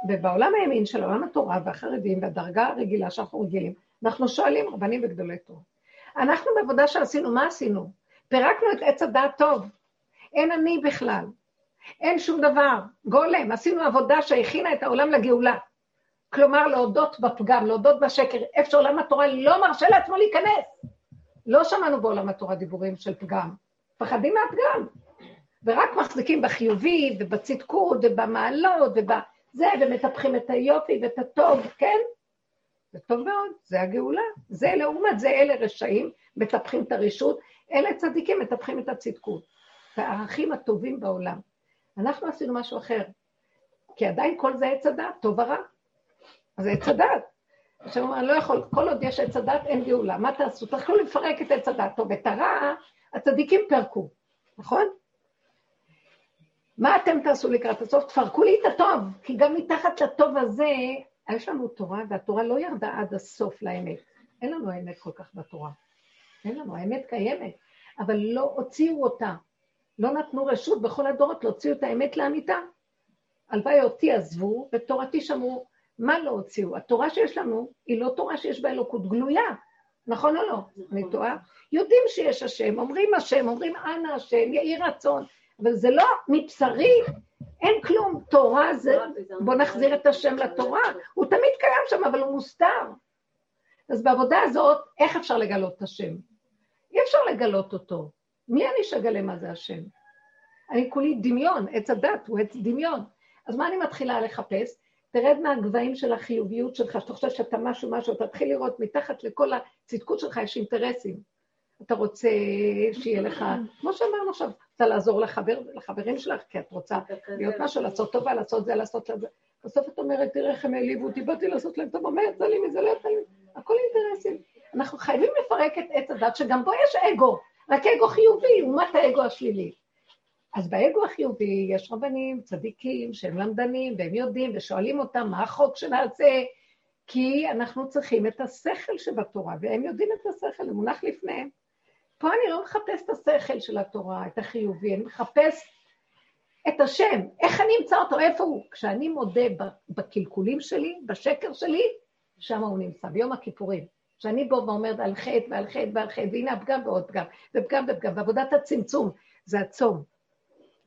ובעולם הימין של עולם התורה והחרדים והדרגה הרגילה שאנחנו רגילים, אנחנו שואלים רבנים וגדולי תורה. אנחנו בעבודה שעשינו, מה עשינו? פירקנו את עץ הדעת טוב, אין אני בכלל, אין שום דבר, גולם, עשינו עבודה שהכינה את העולם לגאולה. כלומר להודות בפגם, להודות בשקר, איפה שעולם התורה לא מרשה לעצמו להיכנס. לא שמענו בעולם התורה דיבורים של פגם, פחדים מהפגם, ורק מחזיקים בחיובי ובצדקות ובמעלות ובזה, ומטפחים את היופי ואת הטוב, כן? זה טוב מאוד, זה הגאולה. זה לעומת זה, אלה רשעים, מטפחים את הרשות, אלה צדיקים, מטפחים את הצדקות. את הערכים הטובים בעולם. אנחנו עשינו משהו אחר, כי עדיין כל זה עץ הדעת, טוב ורע. זה עץ הדת. עכשיו הוא אומר, אני לא יכול, כל עוד יש עץ הדת, אין גאולה. מה תעשו? תתחילו לפרק את עץ הדת. טוב, את הרע, הצדיקים פרקו, נכון? מה אתם תעשו לקראת הסוף? תפרקו לי את הטוב, כי גם מתחת לטוב הזה, יש לנו תורה, והתורה לא ירדה עד הסוף לאמת. אין לנו האמת כל כך בתורה. אין לנו, האמת קיימת, אבל לא הוציאו אותה. לא נתנו רשות בכל הדורות להוציא את האמת לאמיתה. הלוואי אותי עזבו, ותורתי שמרו. מה לא הוציאו? התורה שיש לנו היא לא תורה שיש בה אלוקות גלויה, נכון או לא? אני טועה? יודעים שיש השם, אומרים השם, אומרים אנא השם, יהי רצון, אבל זה לא מבשרי, אין כלום, תורה זה, בוא נחזיר את השם לתורה, הוא תמיד קיים שם, אבל הוא מוסתר. אז בעבודה הזאת, איך אפשר לגלות את השם? אי אפשר לגלות אותו. מי אני שאגלה מה זה השם? אני כולי דמיון, עץ הדת הוא עץ דמיון. אז מה אני מתחילה לחפש? תרד מהגבהים של החיוביות שלך, שאתה חושב שאתה משהו משהו, תתחיל לראות מתחת לכל הצדקות שלך יש אינטרסים. אתה רוצה שיהיה לך, כמו שאמרנו עכשיו, רוצה לעזור לחבר, לחברים שלך, כי את רוצה להיות משהו, לעשות טובה, לעשות זה, לעשות זה. בסוף את אומרת, תראה איך הם העליבו אותי, באתי לעשות להם טובה, מה יצא לי מזה, לא יצא לי הכל אינטרסים. אנחנו חייבים לפרק את עץ הדת, שגם בו יש אגו, רק אגו חיובי, לעומת האגו השלילי. אז באגו החיובי יש רבנים, צדיקים, שהם למדנים, והם יודעים, ושואלים אותם מה החוק שנעשה, כי אנחנו צריכים את השכל שבתורה, והם יודעים את השכל, הוא מונח לפניהם. פה אני לא מחפש את השכל של התורה, את החיובי, אני מחפש את השם, איך אני אמצא אותו, איפה הוא? כשאני מודה בקלקולים שלי, בשקר שלי, שם הוא נמצא, ביום הכיפורים. כשאני בו ואומרת על חטא ועל חטא ועל חטא, והנה הפגם ועוד פגם, ופגם ופגם, ועבודת הצמצום, זה הצום.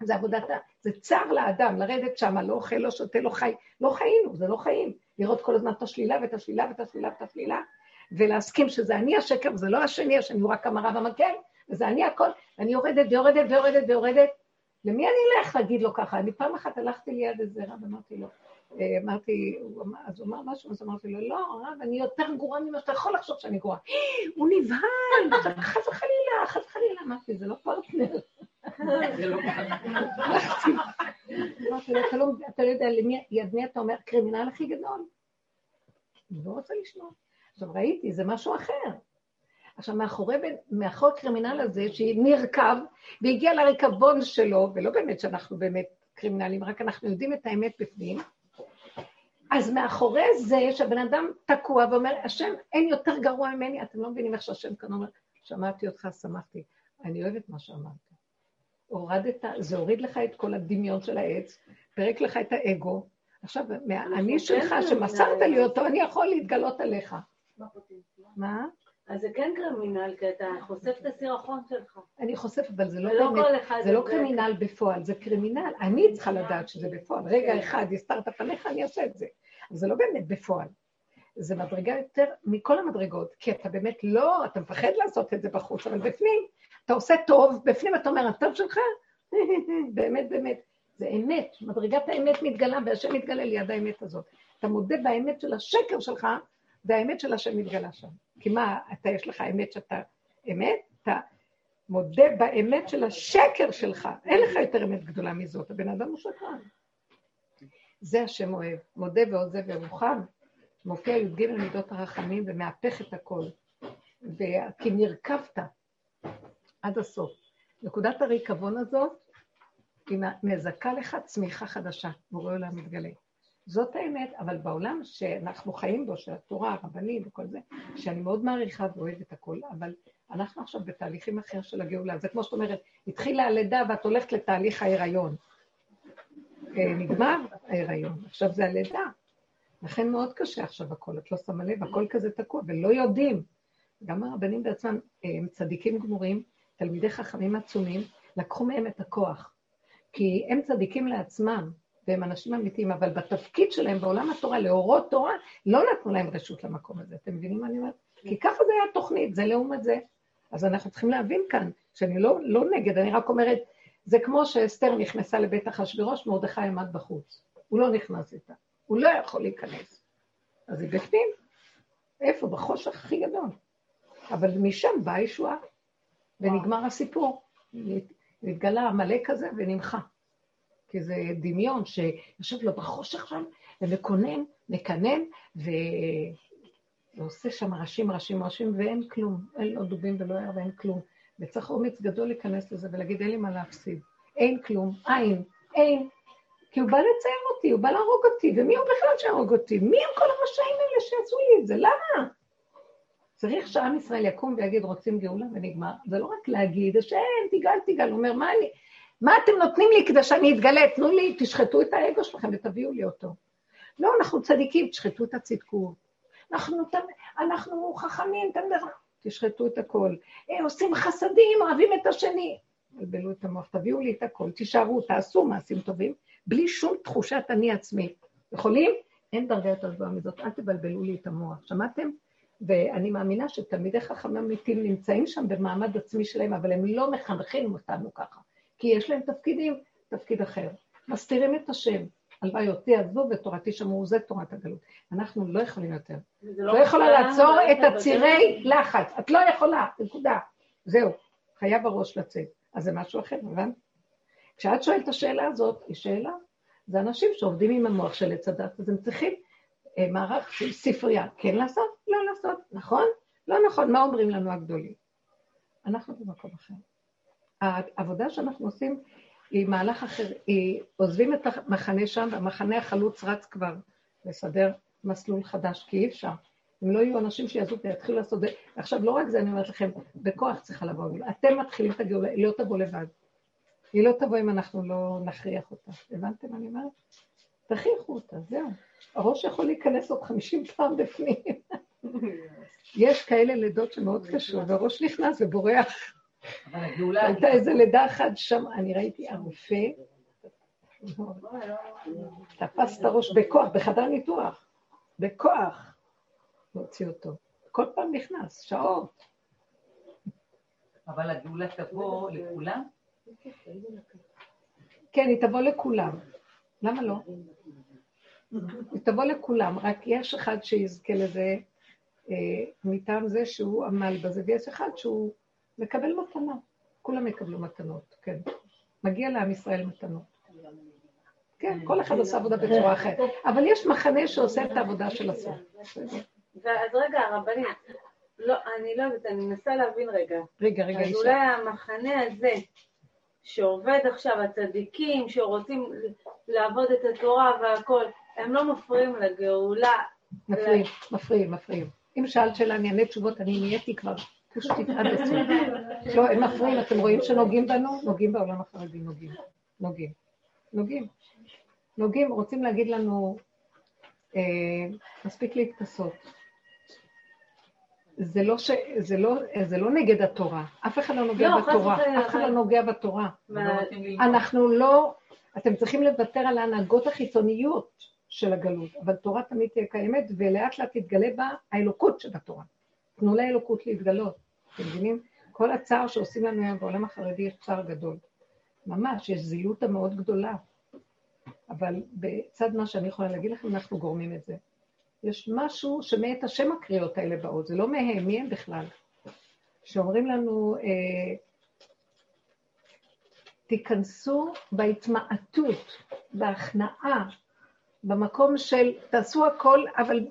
זה עבודת, זה צער לאדם, לרדת שם, לא אוכל, לא שותה, לא חי, לא חיינו, זה לא חיים. לראות כל הזמן את השלילה ואת השלילה ואת השלילה ואת השלילה, ולהסכים שזה אני השקר וזה לא השני, השני הוא רק המראה במקל, וזה אני הכל, ואני יורדת ויורדת ויורדת ויורדת. למי אני אלך להגיד לו ככה? אני פעם אחת הלכתי ליד איזה רב, אמרתי לו, אה, אמרתי, אז הוא אמר משהו, אז אמרתי לו, לא, רב, אני יותר גרועה ממה שאתה יכול לחשוב שאני גרועה. <gasps> הוא נבהל, <laughs> חס וחלילה, חס וחלילה, אמרתי, זה לא פרטנר. <laughs> לא <laughs> אמרתי לו, לא, אתה לא יודע ליד מי אתה אומר, קרימינל הכי גדול. אני לא רוצה לשמוע. עכשיו ראיתי, זה משהו אחר. עכשיו, מאחורי, מאחורי הקרימינל הזה, שנרקב, והגיע לריקבון שלו, ולא באמת שאנחנו באמת קרימינלים, רק אנחנו יודעים את האמת בפנים, אז מאחורי זה שהבן אדם תקוע ואומר, השם, אין יותר גרוע ממני, אתם לא מבינים איך שהשם כאן אומר, שמעתי אותך, שמחתי. אני אוהבת מה שאמרת. הורדת, זה הוריד לך את כל הדמיון של העץ, פירק לך את האגו. עכשיו, מהאני שלך, שמסרת לי אותו, אני יכול להתגלות עליך. מה? אז זה כן קרימינל, כי אתה חושף את הסירחון שלך. אני חושף, אבל זה לא באמת, זה לא קרימינל בפועל, זה קרימינל. אני צריכה לדעת שזה בפועל. רגע כן. אחד, הסתרת פניך, אני אעשה את זה. אבל זה לא באמת בפועל. זה מדרגה יותר מכל המדרגות, כי אתה באמת לא, אתה מפחד לעשות את זה בחוץ, אבל בפנים, אתה עושה טוב, בפנים אתה אומר, הטוב שלך, <laughs> באמת, באמת. זה אמת, מדרגת האמת מתגלה, והשם מתגלה ליד האמת הזאת. אתה מודה באמת של השקר שלך, והאמת של השם מתגלה שם. כי מה, אתה יש לך אמת שאתה אמת, אתה מודה באמת של השקר שלך. אין לך יותר אמת גדולה מזאת, הבן אדם הוא שקרן. זה השם אוהב, מודה ועוזב ומוכן. מופיע י"ג מידות הרחמים ומהפך את הכל. כי נרכבת עד הסוף. נקודת הריקבון הזאת, היא מזכה לך צמיחה חדשה, בורא עולם מתגלה. זאת האמת, אבל בעולם שאנחנו חיים בו, של התורה, הרבנים וכל זה, שאני מאוד מעריכה ואוהבת הכל, אבל אנחנו עכשיו בתהליכים אחר של הגאולה. זה כמו שאת אומרת, התחילה הלידה ואת הולכת לתהליך ההיריון. אה, נגמר ההיריון, עכשיו זה הלידה. לכן מאוד קשה עכשיו הכל, את לא שמה לב, הכל כזה תקוע, ולא יודעים. גם הרבנים בעצמם הם צדיקים גמורים, תלמידי חכמים עצומים, לקחו מהם את הכוח. כי הם צדיקים לעצמם, והם אנשים אמיתיים, אבל בתפקיד שלהם בעולם התורה, להורות תורה, לא נתנו להם רשות למקום הזה. אתם מבינים מה אני אומרת? כי ככה זה היה תוכנית, זה לעומת זה. אז אנחנו צריכים להבין כאן, שאני לא, לא נגד, אני רק אומרת, זה כמו שאסתר נכנסה לבית אחשוורוש, מרדכי עמד בחוץ. הוא לא נכנס איתה, הוא לא יכול להיכנס. אז היא בפנים. איפה? בחושך הכי גדול. אבל משם באה ישועה, ונגמר הסיפור. נתגלה עמלק כזה ונמחה. כי זה דמיון שיושב לו בחושך שם, ומקונן, מקנן, ו... ועושה שם ראשים, ראשים, ראשים, ואין כלום. אין לו דובים ולא יער ואין כלום. וצריך אומץ גדול להיכנס לזה ולהגיד, אין לי מה להפסיד. אין כלום, אין, אין. כי הוא בא לצייר אותי, הוא בא להרוג אותי, ומי הוא בכלל שיהרוג אותי? מי הם כל הרשעים האלה שעשו לי את זה? למה? צריך שעם ישראל יקום ויגיד, רוצים גאולה ונגמר. זה לא רק להגיד, השם, תיגל, תיגל. הוא אומר, מה אני... מה אתם נותנים לי כדי שאני אתגלה? תנו לי, תשחטו את האגו שלכם ותביאו לי אותו. לא, אנחנו צדיקים, תשחטו את הצדקות. אנחנו, אנחנו חכמים, תשחטו את הכל. אה, עושים חסדים, אוהבים את השני. בלבלו את המוח, תביאו לי את הכל, תישארו, תעשו מעשים טובים, בלי שום תחושת אני עצמי. יכולים? אין דרגה יותר גבוהה מזאת, אל תבלבלו לי את המוח. שמעתם? ואני מאמינה שתלמידי חכמים אמיתיים נמצאים שם במעמד עצמי שלהם, אבל הם לא מחנכים אותנו ככה. כי יש להם תפקידים, תפקיד אחר. מסתירים את השם. הלוואי אותי עזבו ותורתי שמרו, זה תורת הגלות. אנחנו לא יכולים יותר. לא, לא יכולה לעצור את הצירי לחץ. את לא יכולה, נקודה. זהו, חייב הראש לצאת. אז זה משהו אחר, הבנת? כשאת שואלת את השאלה הזאת, היא שאלה, זה אנשים שעובדים עם המוח של עץ הדת, אז הם צריכים אה, מערך של ספרייה. כן לעשות? לא לעשות. נכון? לא נכון. מה אומרים לנו הגדולים? אנחנו במקום אחר. העבודה שאנחנו עושים היא מהלך אחר, היא עוזבים את המחנה שם, והמחנה החלוץ רץ כבר לסדר מסלול חדש, כי אי אפשר. אם לא יהיו אנשים שיעזו ויתחילו לעשות את זה, עכשיו לא רק זה, אני אומרת לכם, בכוח צריכה לבוא הגאולה. אתם מתחילים את הגאולה, היא לא תבוא לבד. היא לא תבוא אם אנחנו לא נכריח אותה. הבנתם מה אני אומרת? תכריחו אותה, זהו. הראש יכול להיכנס עוד חמישים פעם בפנים. <laughs> יש כאלה לידות שמאוד קשור, והראש נכנס ובורח. הייתה איזה לידה אחת שם, אני ראיתי הרופא, תפס את הראש בכוח, בחדר ניתוח, בכוח, להוציא אותו. כל פעם נכנס, שעות. אבל הגאולה תבוא לכולם? כן, היא תבוא לכולם. למה לא? היא תבוא לכולם, רק יש אחד שיזכה לזה אה, מטעם זה שהוא עמל בזה, ויש אחד שהוא מקבל מתנה. כולם יקבלו מתנות, כן. מגיע לעם ישראל מתנות. כן, כל אחד עושה עבודה בצורה אחרת. אבל יש מחנה שעושה את העבודה של הסוף. אז רגע, הרבנית, לא, אני לא יודעת, אני מנסה להבין רגע. רגע, רגע, אז. אולי המחנה הזה, שעובד עכשיו, הצדיקים שרוצים לעבוד את התורה והכל, הם לא מפריעים לגאולה. מפריעים, מפריעים, מפריעים. אם שאלת שאלה, אני אענה תשובות, אני נהייתי כבר עד הסוף. לא, הם מפריעים, אתם רואים שנוגעים בנו? נוגעים בעולם החרדי, נוגעים. נוגעים. נוגעים. נוגעים, רוצים להגיד לנו, אה, מספיק להתכסות. זה לא, ש... זה, לא, זה לא נגד התורה, אף אחד לא נוגע לא, בתורה, אף אחד לא נוגע בתורה. ולא רוצים ללמוד. אנחנו לא, אתם צריכים לוותר על ההנהגות החיצוניות של הגלות, אבל תורה תמיד תהיה קיימת, ולאט לאט תתגלה בה האלוקות שבתורה. תנו לאלוקות להתגלות, אתם מבינים? כל הצער שעושים לנו היום בעולם החרדי יש צער גדול. ממש, יש זילות המאוד גדולה. אבל בצד מה שאני יכולה להגיד לכם, אנחנו גורמים את זה. יש משהו שמאת השם הקריאות האלה באות, זה לא מהם, מי הם בכלל? שאומרים לנו, אה, תיכנסו בהתמעטות, בהכנעה, במקום של תעשו הכל, אבל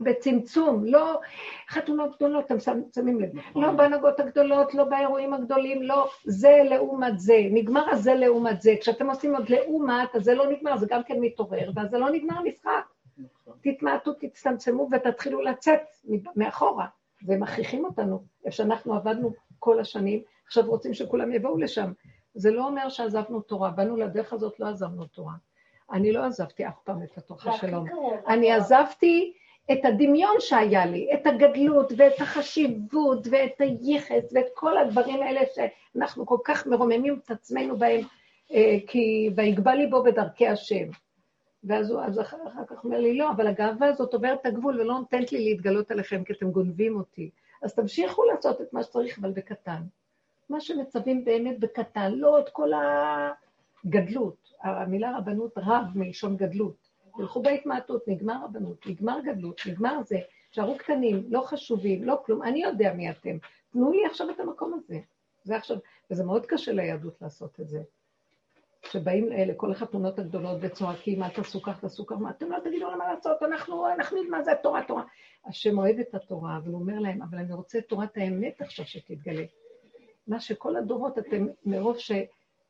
בצמצום, לא חתונות גדולות, אתם שמים לב, לא בהנהגות הגדולות, לא באירועים הגדולים, לא. זה לעומת זה, נגמר הזה לעומת זה, כשאתם עושים עוד לעומת, אז זה לא נגמר, זה גם כן מתעורר, ואז זה לא נגמר המשחק. תתמעטו, תצטמצמו ותתחילו לצאת מאחורה, ומכריחים אותנו, איפה שאנחנו עבדנו כל השנים, עכשיו רוצים שכולם יבואו לשם. זה לא אומר שעזבנו תורה, באנו לדרך הזאת, לא עזבנו תורה. אני לא עזבתי אף פעם את התורה שלום. אני עזבתי את הדמיון שהיה לי, את הגדלות ואת החשיבות ואת הייחס ואת כל הדברים האלה שאנחנו כל כך מרוממים את עצמנו בהם, אה, כי ויגבה ליבו בדרכי השם. ואז הוא אז אחר אחר כך אומר לי, לא, אבל הגאווה הזאת עוברת את הגבול ולא נותנת לי להתגלות עליכם, כי אתם גונבים אותי. אז תמשיכו לעשות את מה שצריך, אבל בקטן. מה שמצווים באמת בקטן, לא את כל הגדלות. המילה רבנות רב מלשון גדלות. תלכו בהתמעטות, נגמר רבנות, נגמר גדלות, נגמר זה. שערו קטנים, לא חשובים, לא כלום, אני יודע מי אתם. תנו לי עכשיו את המקום הזה. זה עכשיו, וזה מאוד קשה ליהדות לעשות את זה. שבאים לכל החתונות הגדולות וצועקים, אל תעשו כך, תעשו כך, מה, אתם לא תגידו לנו מה לעשות, אנחנו, אנחנו יודעים זה התורה, תורה. השם אוהב את התורה, אבל הוא אומר להם, אבל אני רוצה תורת האמת עכשיו שתתגלה. מה שכל הדורות אתם, מרוב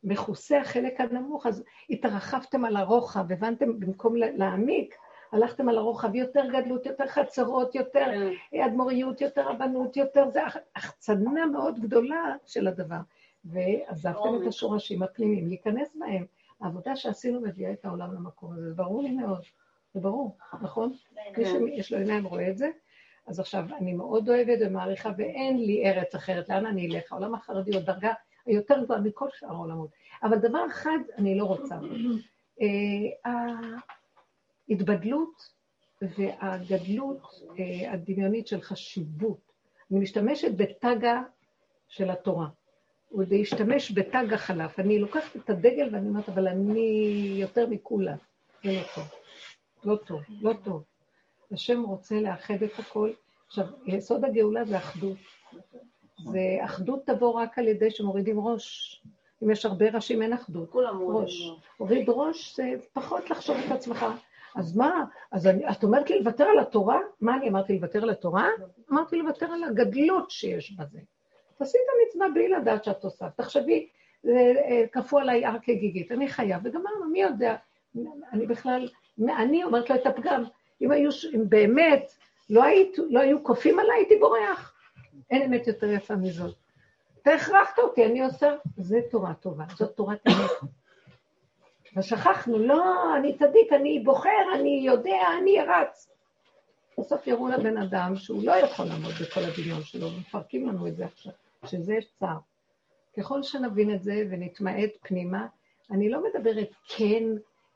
שמכוסה החלק הנמוך, אז התרחבתם על הרוחב, הבנתם, במקום להעמיק, הלכתם על הרוחב, יותר גדלות, יותר חצרות, יותר אדמו"ריות, יותר רבנות, יותר, זה החצנה מאוד גדולה של הדבר. ועזבתם את השורשים הפנימיים, להיכנס בהם. העבודה שעשינו מביאה את העולם למקום הזה, זה ברור לי מאוד, זה ברור, נכון? מי שיש לו עיניים רואה את זה. אז עכשיו, אני מאוד אוהבת ומעריכה, ואין לי ארץ אחרת, לאן אני אלך? העולם החרדי הוא דרגה היותר גבוהה מכל שאר העולמות. אבל דבר אחד אני לא רוצה. ההתבדלות והגדלות הדמיונית של חשיבות. אני משתמשת בטגה של התורה. הוא להשתמש בתג החלף. אני לוקחת את הדגל ואני אומרת, אבל אני יותר מכולם. זה לא טוב. לא טוב, לא טוב. השם רוצה לאחד את הכל. עכשיו, יסוד הגאולה זה אחדות. זה אחדות תבוא רק על ידי שמורידים ראש. אם יש הרבה ראשים, אין אחדות. כולם ראש. הוריד ראש זה פחות לחשוב את עצמך. אז מה? אז אני, את אומרת לי לוותר על התורה? מה אני אמרתי לוותר על התורה? אמרתי לוותר על הגדלות שיש בזה. תעשי את המצווה בלי לדעת שאת עושה. תחשבי, כפו עליי הר כגיגית, אני חייב, וגמרנו, מי יודע? אני בכלל, אני אומרת לו את הפגם. אם היו, אם באמת לא, היית, לא היו כופים עליי, הייתי בורח. אין אמת יותר יפה מזאת. אתה הכרחת אותי, אני עושה, זה תורה טובה, זאת תורת אמת. ושכחנו, לא, אני צדיק, אני בוחר, אני יודע, אני רץ. בסוף יראו לבן אדם שהוא לא יכול לעמוד בכל הדמיון שלו, ומפרקים לנו את זה עכשיו, שזה צער. ככל שנבין את זה ונתמעט פנימה, אני לא מדברת כן,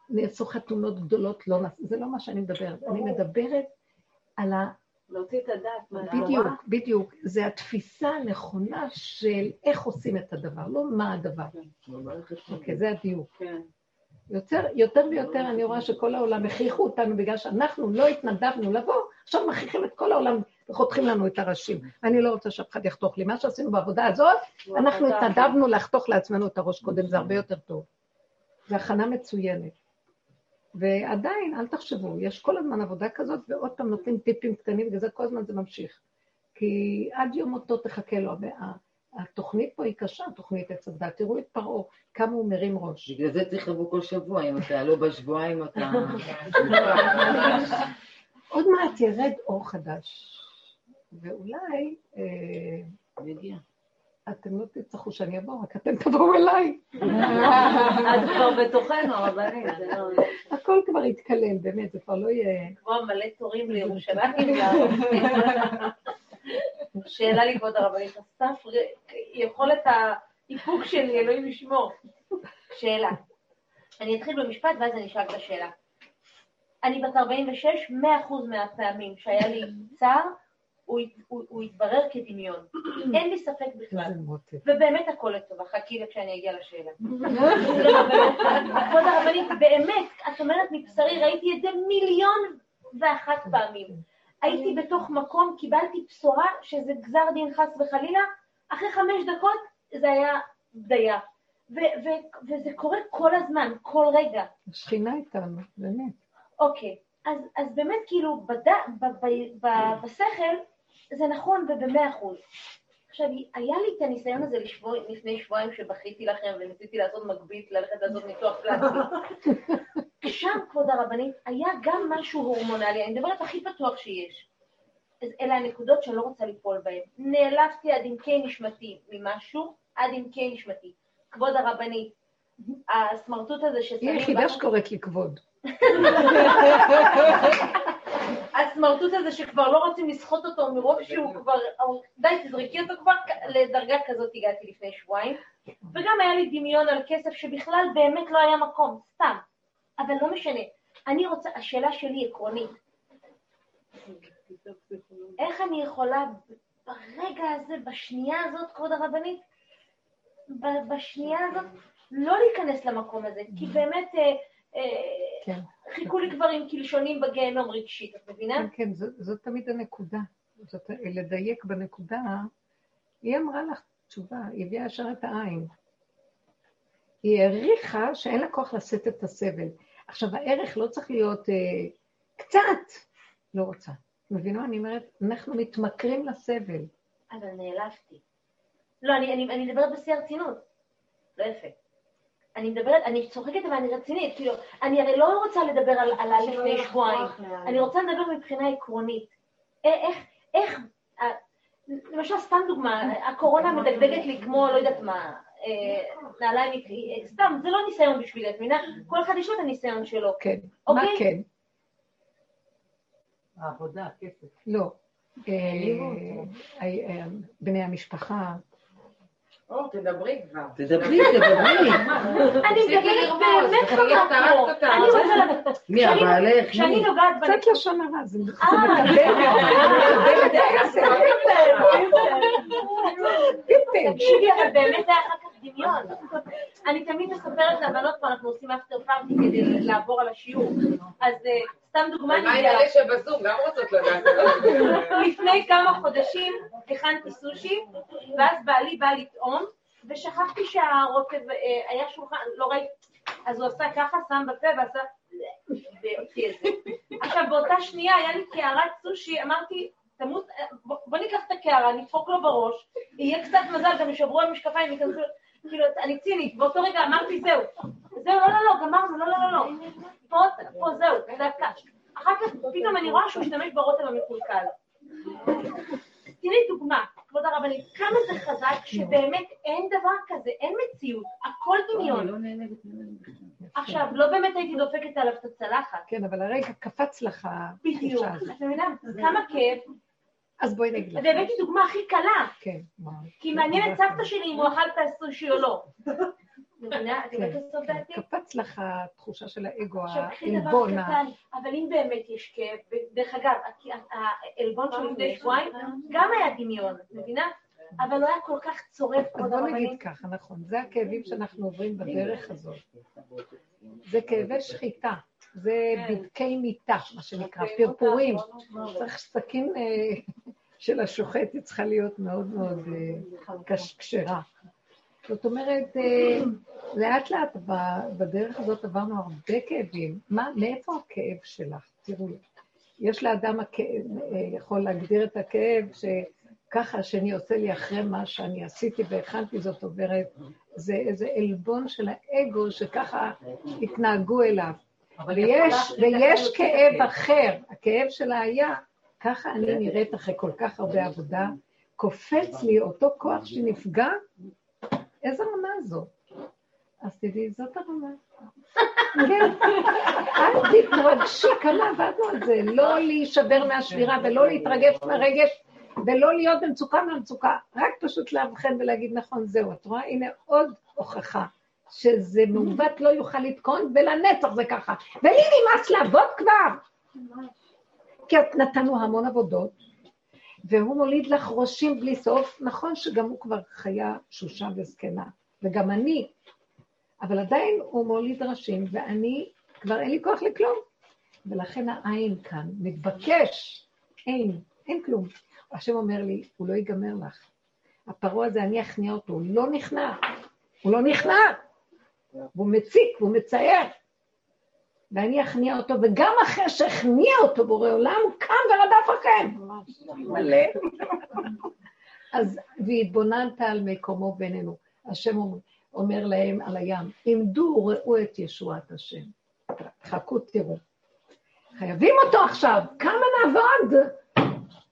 נעשו חתונות גדולות, לא, זה לא מה שאני מדברת. אני מדברת על ה... להוציא את הדעת בדיוק, בדיוק. זה התפיסה הנכונה של איך עושים את הדבר, לא מה הדבר. אוקיי, זה הדיוק. כן. יותר, יותר ויותר אני רואה שכל העולם הכריחו אותנו בגלל שאנחנו לא התנדבנו לבוא, עכשיו מכריחים את כל העולם וחותכים לנו את הראשים. אני לא רוצה שאף אחד יחתוך לי. מה שעשינו בעבודה הזאת, אנחנו התנדבנו לחתוך לעצמנו את הראש קודם, זה הרבה יותר טוב. זו הכנה מצוינת. ועדיין, אל תחשבו, יש כל הזמן עבודה כזאת, ועוד פעם נותנים טיפים קטנים, וזה כל הזמן זה ממשיך. כי עד יום מותו תחכה לו. התוכנית פה היא קשה, תוכנית עץ הדת. תראו את פרעה, כמה הוא מרים ראש. בגלל זה צריך לבוא כל שבוע, אם אתה לא בשבועיים אתה... <laughs> עוד מעט ירד אור חדש, ואולי... יגיע. אתם לא תצטרכו שאני אבוא, רק אתם תבואו אליי. את כבר בתוכנו, רבנית, זה לא... הכל כבר יתקלל, באמת, זה כבר לא יהיה... כמו מלא תורים לירושלים. שאלה לי, כבוד הרבנית, אסף, יכולת האיפוק שלי, אלוהים ישמור. שאלה. אני אתחיל במשפט ואז אני אשאל את השאלה. אני בת 46, 100% מהפעמים שהיה לי צער, הוא, הוא, הוא יתברר כדמיון. <clears throat> אין לי ספק בכלל. ובאמת הכל לטובה, חכי כשאני אגיע לשאלה. <laughs> כבוד הרבנית, באמת, את אומרת מבשרי, ראיתי את זה מיליון ואחת פעמים. הייתי בתוך מקום, קיבלתי בשורה שזה גזר דין חס וחלילה, אחרי חמש דקות זה היה דייה. וזה קורה כל הזמן, כל רגע. השכינה איתנו, באמת. אוקיי, אז, אז באמת כאילו בד... ב, ב, ב, בשכל זה נכון ובמאה אחוז. עכשיו, היה לי את הניסיון הזה לשבוע, לפני שבועיים שבכיתי לכם וניסיתי לעשות מגבית, ללכת לעשות ניתוח פלסטי. שם, כבוד הרבנית, היה גם משהו הורמונלי, אני מדברת הכי פתוח שיש. אז אלה הנקודות שאני לא רוצה ליפול בהן. נאלצתי עד עמקי נשמתי ממשהו, עד עמקי נשמתי. כבוד הרבנית, הסמרטוט הזה ששמים... היא היחידה שקוראת לי כבוד. <laughs> הסמרטוט הזה שכבר לא רוצים לסחוט אותו מרוב שהוא כבר, די תזרקי אותו כבר, לדרגה כזאת הגעתי לפני שבועיים, וגם היה לי דמיון על כסף שבכלל באמת לא היה מקום, סתם, אבל לא משנה. אני רוצה, השאלה שלי עקרונית, איך אני יכולה ברגע הזה, בשנייה הזאת, כבוד הרבנית, בשנייה הזאת, לא להיכנס למקום הזה, כי באמת אה, כן. חיכו לי כבר עם קלשונים בגיהנום רגשית, את מבינה? כן, כן, זאת, זאת תמיד הנקודה. זאת, לדייק בנקודה, היא אמרה לך תשובה, היא הביאה ישר את העין. היא העריכה שאין לה כוח לשאת את הסבל. עכשיו, הערך לא צריך להיות אה, קצת, לא רוצה. מבינה? אני אומרת, אנחנו מתמכרים לסבל. אבל נעלבתי. לא, אני, אני, אני מדברת בשיא הרצינות. לא יפה. אני מדברת, אני צוחקת אבל אני רצינית, כאילו, אני הרי לא רוצה לדבר על, על לפני שבועיים, אני רוצה לדבר מבחינה עקרונית. איך, איך, למשל סתם דוגמה, הקורונה מדגדגת לי כמו, לא יודעת מה, אה, נעליים, סתם, זה לא ניסיון בשבילי, את מבינה? כל אחד יש לו את הניסיון שלו. כן, מה אוקיי? כן? העבודה, הכסף. לא. אה, אה, בני המשפחה, תדברי כבר. תדברי, תדברי. <laughs> אני מדברת באמת במקום. אני רוצה לדעת. מי, הבעלך? כשאני נוגעת בנקודה. קצת לשון הרע, זה מקבל. תקשיבי, אבל באמת זה היה אחר כך דמיון. אני תמיד מספרת לבנות פה, אנחנו עושים אפטר פארטי כדי לעבור על השיעור. אז סתם דוגמה. מה עם אלה שבזום? גם רוצות לדעת. לפני כמה חודשים הכנתי סושי, ואז בעלי בא לטעום, ושכחתי שהרוטב, אה, היה שולחן, לא ראיתי, אז הוא עשה ככה, שם בפה ועשה. עכשיו, באותה שנייה היה לי קערת סושי, אמרתי, תמות, אה, בוא ניקח את הקערה, נדפוק לו בראש, יהיה קצת מזל, גם ישברו המשקפיים, ייכנסו, כאילו, אני צינית, באותו רגע אמרתי, זהו, זהו, לא, לא, לא, גמרנו, לא, לא, לא, לא, פה, פה, זהו, דקה. אחר כך פתאום אני רואה שהוא משתמש ברוטב המקולקל. תראי דוגמה, כבוד הרבנית, כמה זה חזק שבאמת אין דבר כזה, אין מציאות, הכל דמיון. לא עכשיו, לא באמת הייתי דופקת עליו את הצלחת. כן, אבל הרגע קפץ לך. בדיוק, את מבינה? כמה כיף אז בואי נגיד לך. והבאתי דוגמה הכי קלה. כן, כי מעניין את סבתא שלי אם הוא אכל <laughs> את הסושי או לא. את יודעת כן, בסוף כן. דעתי? קפץ לך התחושה של האגו, העלבון. אבל אם באמת יש כאב, דרך אגב, העלבון של לפני שבועיים גם היה דמיון, את מבינה? אבל הוא היה כל כך צורף, אז בוא. נגיד ככה, נכון, זה הכאבים שאנחנו עוברים בדרך הזאת. זה כאבי שחיטה, זה בדקי מיטה, מה שנקרא, פרפורים. צריך סכין אה, <laughs> של השוחט, היא צריכה להיות מאוד מאוד אה, כשרה. זאת אומרת, אה, לאט לאט בדרך הזאת עברנו הרבה כאבים. מה, מאיפה הכאב שלך? תראו, יש לאדם הכאב, אה, יכול להגדיר את הכאב שככה השני עושה לי אחרי מה שאני עשיתי והכנתי, זאת אומרת, זה איזה עלבון של האגו שככה התנהגו אליו. ויש, ויש כאב אחר, הכאב שלה היה, ככה אני נראית אחרי כל כך הרבה עבודה, קופץ לי אותו כוח שנפגע, איזה רמה זאת? אז תדעי, זאת הרמה. כן, אל תתרגשי, כמה עבדנו על זה, לא להישבר מהשבירה ולא להתרגש מהרגש ולא להיות במצוקה מהמצוקה, רק פשוט לאבחן ולהגיד, נכון, זהו, את רואה? הנה עוד הוכחה שזה מעוות לא יוכל לתקון, ולנצח זה ככה. ולי נמאס לעבוד כבר! כי את נתנו המון עבודות, והוא מוליד לך ראשים בלי סוף, נכון שגם הוא כבר חיה שושה וזקנה, וגם אני, אבל עדיין הוא מוליד ראשים, ואני, כבר אין לי כוח לכלום. ולכן העין כאן מתבקש, אין, אין כלום. השם אומר לי, הוא לא ייגמר לך. הפרעה הזה, אני אכניע אותו, הוא לא נכנע, הוא לא נכנע. והוא מציק והוא מצייר. ואני אכניע אותו, וגם אחרי שהכניע אותו בורא עולם, הוא קם ורדף אחריהם. מלא. אז, והתבוננת על מקומו בינינו. השם אומר, אומר להם על הים, עמדו, ראו את ישועת השם. חכו, תראו. חייבים אותו עכשיו, כמה נעבוד?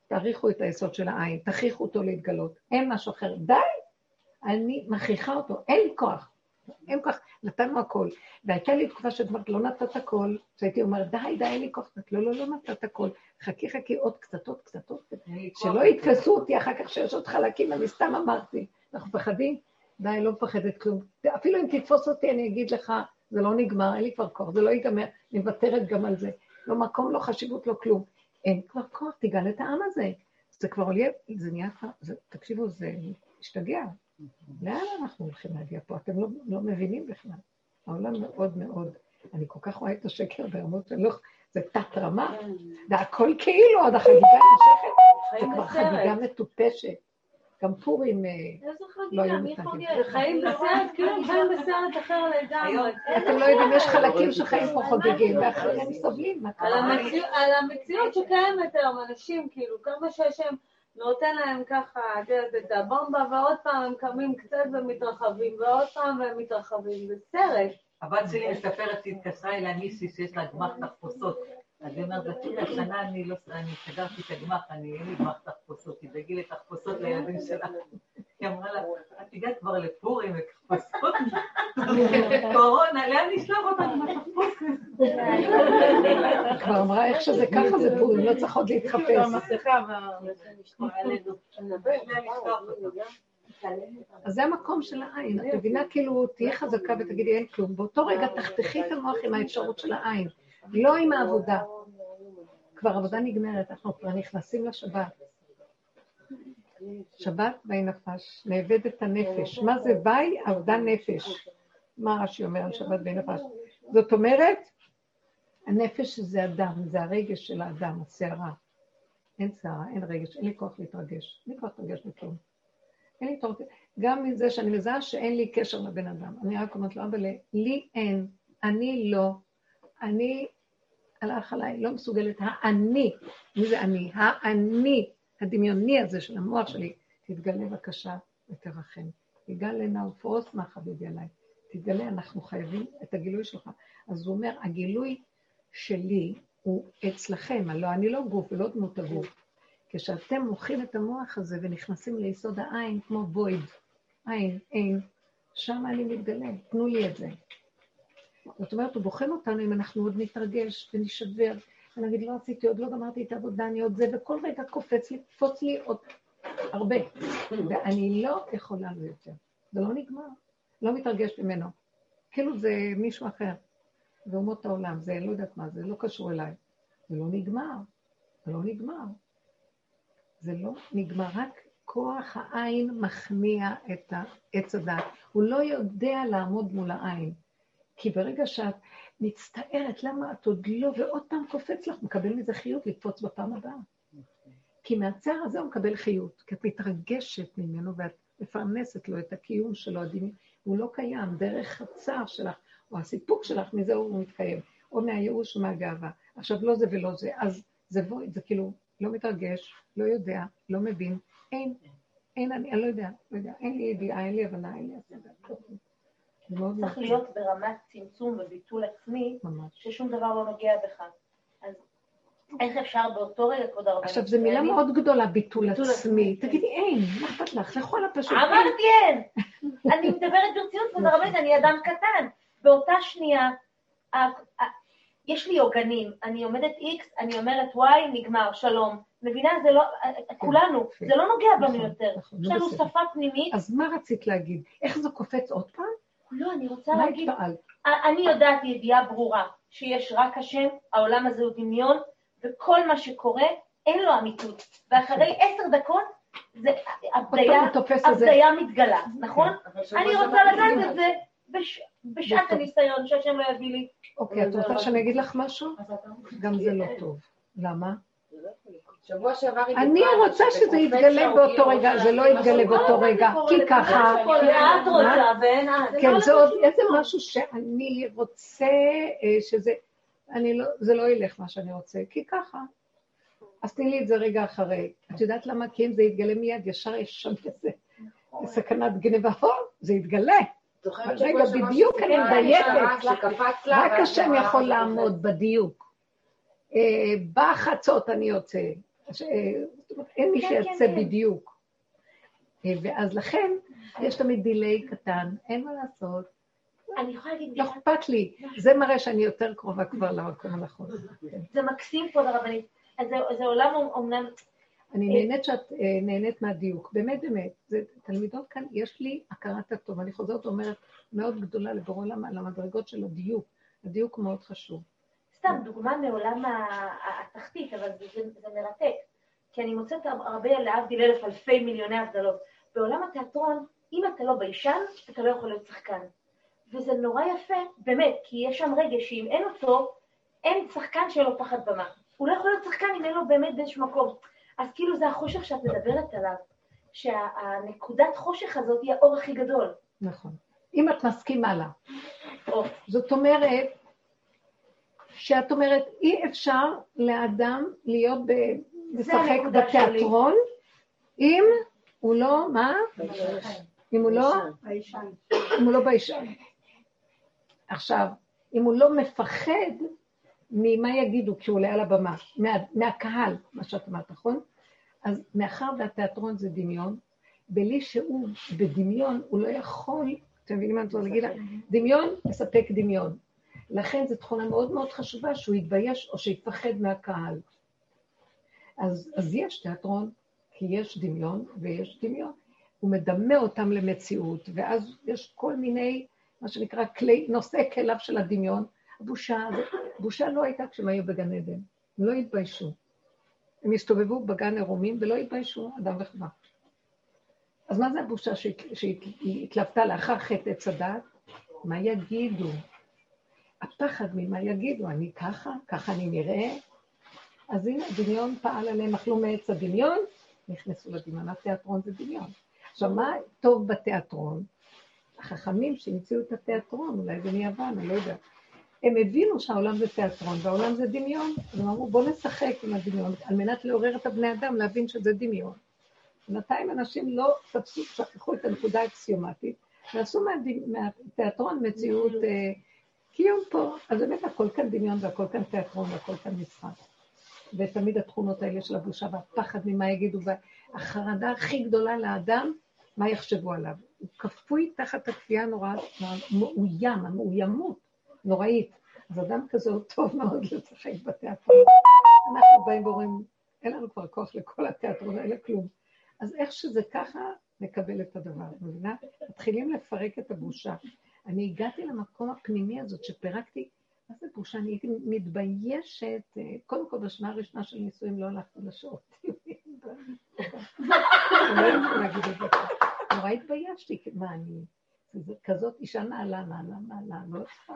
תעריכו את היסוד של העין, תכריחו אותו להתגלות. אין משהו אחר. די, אני מכריחה אותו, אין לי כוח. אין כוח, נתנו הכל. והייתה לי תקופה שאת אומרת, לא נתת הכל, שהייתי אומרת, די, די, אין לי כוח. לא, לא, לא נתת הכל. חכי, חכי, עוד קצת, עוד קצת, עוד קצת. שלא יתפסו אותי אחר כך שיש עוד חלקים, אני סתם אמרתי. אנחנו מפחדים? די, לא מפחדת כלום. אפילו אם תתפוס אותי, אני אגיד לך, זה לא נגמר, אין לי כבר כוח, זה לא ייגמר, אני מוותרת גם על זה. לא מקום, לא חשיבות, לא כלום. אין כבר כוח, תיגל את העם הזה. זה כבר עולה, זה נהיה כבר, תקשיבו, זה משתגע. לאן אנחנו הולכים להגיע פה? אתם לא, לא מבינים בכלל. העולם מאוד מאוד, אני כל כך רואה את השקר ברמות לא... זה תת רמה, והכל כאילו, עוד החגיגה נמשכת, זה כבר. חגיגה מטופשת. גם פורים, אה, איזה לא היו חגיגה, מי מתנגדים. חוגג? חיים בסרט, כאילו חיים בסרט אחר לגמרי. אתם לא יודעים, יש חלקים שחיים פה חוגגים, ואחרים סובלים, מה על קרה? המציאות- על המציאות שקיימת היום, אנשים, כאילו, כמה שהשם נותן להם ככה, את את הבומבה, ועוד פעם הם קמים קצת ומתרחבים, ועוד פעם והם מתרחבים, זה סרט. הבת שלי מספרת שהתקשרה אליה מישהי שיש לה גמח תחפושות. אז היא אומרת, תראי, השנה אני לא, אני סגרתי את הגמח, אני אין לי גמח תחפושות, תדאגי לתחפושות לילדים שלה. היא אמרה לה, את הגעת כבר לפורים ותחפושות? קורונה, לאן נשלח אותנו בתחפושת? כבר אמרה איך שזה ככה זה פורים, לא צריך עוד להתחפש. המסכה אז זה המקום של העין, את מבינה כאילו, תהיה חזקה ותגידי אין כלום, באותו רגע תחתכי את המוח עם האפשרות של העין, לא עם העבודה. כבר עבודה נגמרת, אנחנו כבר נכנסים לשבת. שבת בי נפש, נאבד את הנפש. מה זה בי? עבודה נפש. מה רש"י אומר על שבת בי נפש? זאת אומרת, הנפש זה אדם, זה הרגש של האדם, הסערה. אין סערה, אין רגש, אין לי כוח להתרגש. אין לי כוח להתרגש מכלום. אין לי כוח, גם מזה שאני מזהה שאין לי קשר לבן אדם. אני רק אומרת לו, אבל לי אין, אני לא, אני, הלך עליי, לא מסוגלת, האני, מי זה אני? האני, הדמיוני הזה של המוח שלי, תתגלה בבקשה ותרחם. תגל הנה ופרוס מה חביבי עליי. תתגלה, אנחנו חייבים את הגילוי שלך. אז הוא אומר, הגילוי שלי הוא אצלכם, הלוא אני לא גוף ולא דמות הגוף. כשאתם מוחים את המוח הזה ונכנסים ליסוד העין כמו בויד, עין, אין, שם אני מתגלה, תנו לי את זה. זאת אומרת, הוא בוחן אותנו אם אנחנו עוד נתרגש ונשבר אני אגיד, לא עשיתי, עוד לא גמרתי את העבודה, אני עוד זה, וכל רגע קופץ לי, קפוץ לי עוד הרבה. ואני לא יכולה לו יותר. זה לא נגמר, לא מתרגש ממנו. כאילו זה מישהו אחר. זה אומות העולם, זה לא יודעת מה, זה לא קשור אליי. זה לא נגמר, זה לא נגמר. זה לא נגמר, רק כוח העין מכניע את העץ הדת. הוא לא יודע לעמוד מול העין. כי ברגע שאת מצטערת למה את עוד לא, ועוד פעם קופץ לך, מקבל מזה חיות לקפוץ בפעם הבאה. כי מהצער הזה הוא מקבל חיות, כי את מתרגשת ממנו ואת מפרנסת לו את הקיום שלו, הוא לא קיים, דרך הצער שלך, או הסיפוק שלך, מזה הוא מתקיים, או מהייאוש או מהגאווה. עכשיו, לא זה ולא זה, אז זה, זה כאילו לא מתרגש, לא יודע, לא מבין, אין, אין, אני, אני לא יודע, לא יודע, אין לי ידיעה, אין לי הבנה, אין לי הסדר. צריך להיות ברמת צמצום וביטול עצמי, ששום דבר לא נוגע בך. אז איך אפשר באותו רגע, כבוד הרבנית? עכשיו, זו מילה מאוד גדולה, ביטול עצמי. תגידי, אין, מה אכפת לך? לכל הפשוט. אמרתי אין. אני מדברת ברצינות, כבוד הרבנית, אני אדם קטן. באותה שנייה, יש לי עוגנים, אני עומדת X, אני אומרת Y, נגמר, שלום. מבינה? זה לא, כולנו, זה לא נוגע בנו נכון, יותר. נכון, יש לנו שפה פנימית. אז מה רצית להגיד? איך זה קופץ עוד פעם? לא, אני רוצה להגיד... מה התפעלת? אני יודעת ידיעה ברורה, שיש רק השם, העולם הזה הוא דמיון, וכל מה שקורה, אין לו אמיתות. ואחרי עשר דקות, זה הבדיה מתגלה, נכון? כן. אני רוצה לדעת את זה בשעת הניסיון, שהשם לא יביא לי. אוקיי, את רוצה שאני אגיד לך משהו? גם זה לא טוב. למה? שבוע שעבר היא אני רוצה שזה יתגלה באותו רגע, זה לא יתגלה באותו רגע, כי ככה... לאט רוצה ואין את. כן, זה עוד איזה משהו שאני רוצה אה, שזה... אני לא, זה לא ילך מה שאני רוצה, כי ככה. אז תני לי את זה רגע אחרי. את יודעת למה? כי אם זה יתגלה מיד, ישר יש שם איזה סכנת גניבה. זה יתגלה. רגע, בדיוק אני מדייקת. רק השם יכול לעמוד בדיוק. אה, בחצות אני יוצא. אין מי כן, שיצא כן, כן. בדיוק. ואז לכן, יש תמיד דיליי קטן, אין מה לעשות. אני יכולה להגיד... לא אכפת לי, זה מראה שאני יותר קרובה כבר למקום הנכון. זה מקסים פה לרבנית. זה עולם אומנם... אני נהנית שאת אה, נהנית מהדיוק, באמת באמת. זה תלמידות כאן, יש לי הכרת הטוב, אני חוזרת ואומרת, מאוד גדולה לבורא עולם על המדרגות של הדיוק. הדיוק מאוד חשוב. סתם דוגמה מעולם התחתית, אבל זה, זה מרתק. כי אני מוצאת הרבה, להבדיל אלף אלפי מיליוני הבדלות. בעולם התיאטרון, אם אתה לא ביישן, אתה לא יכול להיות שחקן. וזה נורא יפה, באמת, כי יש שם רגש שאם אין אותו, אין שחקן שאין לו פחד במה. הוא לא יכול להיות שחקן אם אין לו באמת באיזשהו מקום. אז כאילו זה החושך שאת מדברת עליו, שהנקודת חושך הזאת היא האור הכי גדול. נכון. אם את מסכימה לה. זאת אומרת, שאת אומרת, אי אפשר לאדם להיות משחק בתיאטרון, אם הוא לא, מה? אם הוא לא? אם הוא לא ביישן. עכשיו, אם הוא לא מפחד ממה יגידו כשהוא עולה על הבמה, מה, מהקהל, מה שאת אמרת, נכון? אז מאחר והתיאטרון זה דמיון, בלי שהוא בדמיון, הוא לא יכול, אתם מבינים מה אני רוצה להגיד? דמיון מספק דמיון. לכן זו תכונה מאוד מאוד חשובה שהוא יתבייש או שיפחד מהקהל. אז, אז יש תיאטרון, כי יש דמיון ויש דמיון. הוא מדמה אותם למציאות, ואז יש כל מיני, מה שנקרא, כלי, נושאי כליו של הדמיון. הבושה, בושה לא הייתה כשהם היו בגן עדן, הם לא התביישו. הם הסתובבו בגן עירומים ולא התביישו, אדם וחווה. אז מה זה הבושה שהתלוותה לאחר חטא עץ הדת? מה יגידו? הפחד ממה יגידו, אני ככה, ככה אני נראה. אז הנה, הדמיון פעל עליהם, אכלו מעץ הדמיון, נכנסו לדמיון. התיאטרון זה דמיון. עכשיו, מה טוב בתיאטרון? החכמים שהמציאו את התיאטרון, אולי זה מיוון, אני לא יודעת. הם הבינו שהעולם זה תיאטרון והעולם זה דמיון, הם אמרו, בואו נשחק עם הדמיון, על מנת לעורר את הבני אדם להבין שזה דמיון. בינתיים אנשים לא תפסו, שכחו את הנקודה האקסיומטית, ועשו מהתיאטרון מציאות קיום פה. אז באמת הכל כאן דמיון והכל כאן תיאטרון והכל כאן משחק. ותמיד התכונות האלה של הבושה והפחד ממה יגידו, והחרדה הכי גדולה לאדם, מה יחשבו עליו. הוא כפוי תחת הכפייה הנוראה, מאוים, המאוימות נוראית. אז אדם כזה הוא טוב מאוד לשחק בתיאטרון. אנחנו באים ואומרים, אין לנו כבר כוח לכל התיאטרון האלה, כלום. אז איך שזה ככה, נקבל את הדבר, מבינה? מתחילים לפרק את הבושה. אני הגעתי למקום הפנימי הזאת שפירקתי, מה זה בושה? אני מתביישת, אה, קודם כל בשנה הראשונה של נישואים לא הלכתי לשעות. נורא התביישתי, מה אני... כזאת אישה נעלה, נעלה, נעלה, לא צריכה,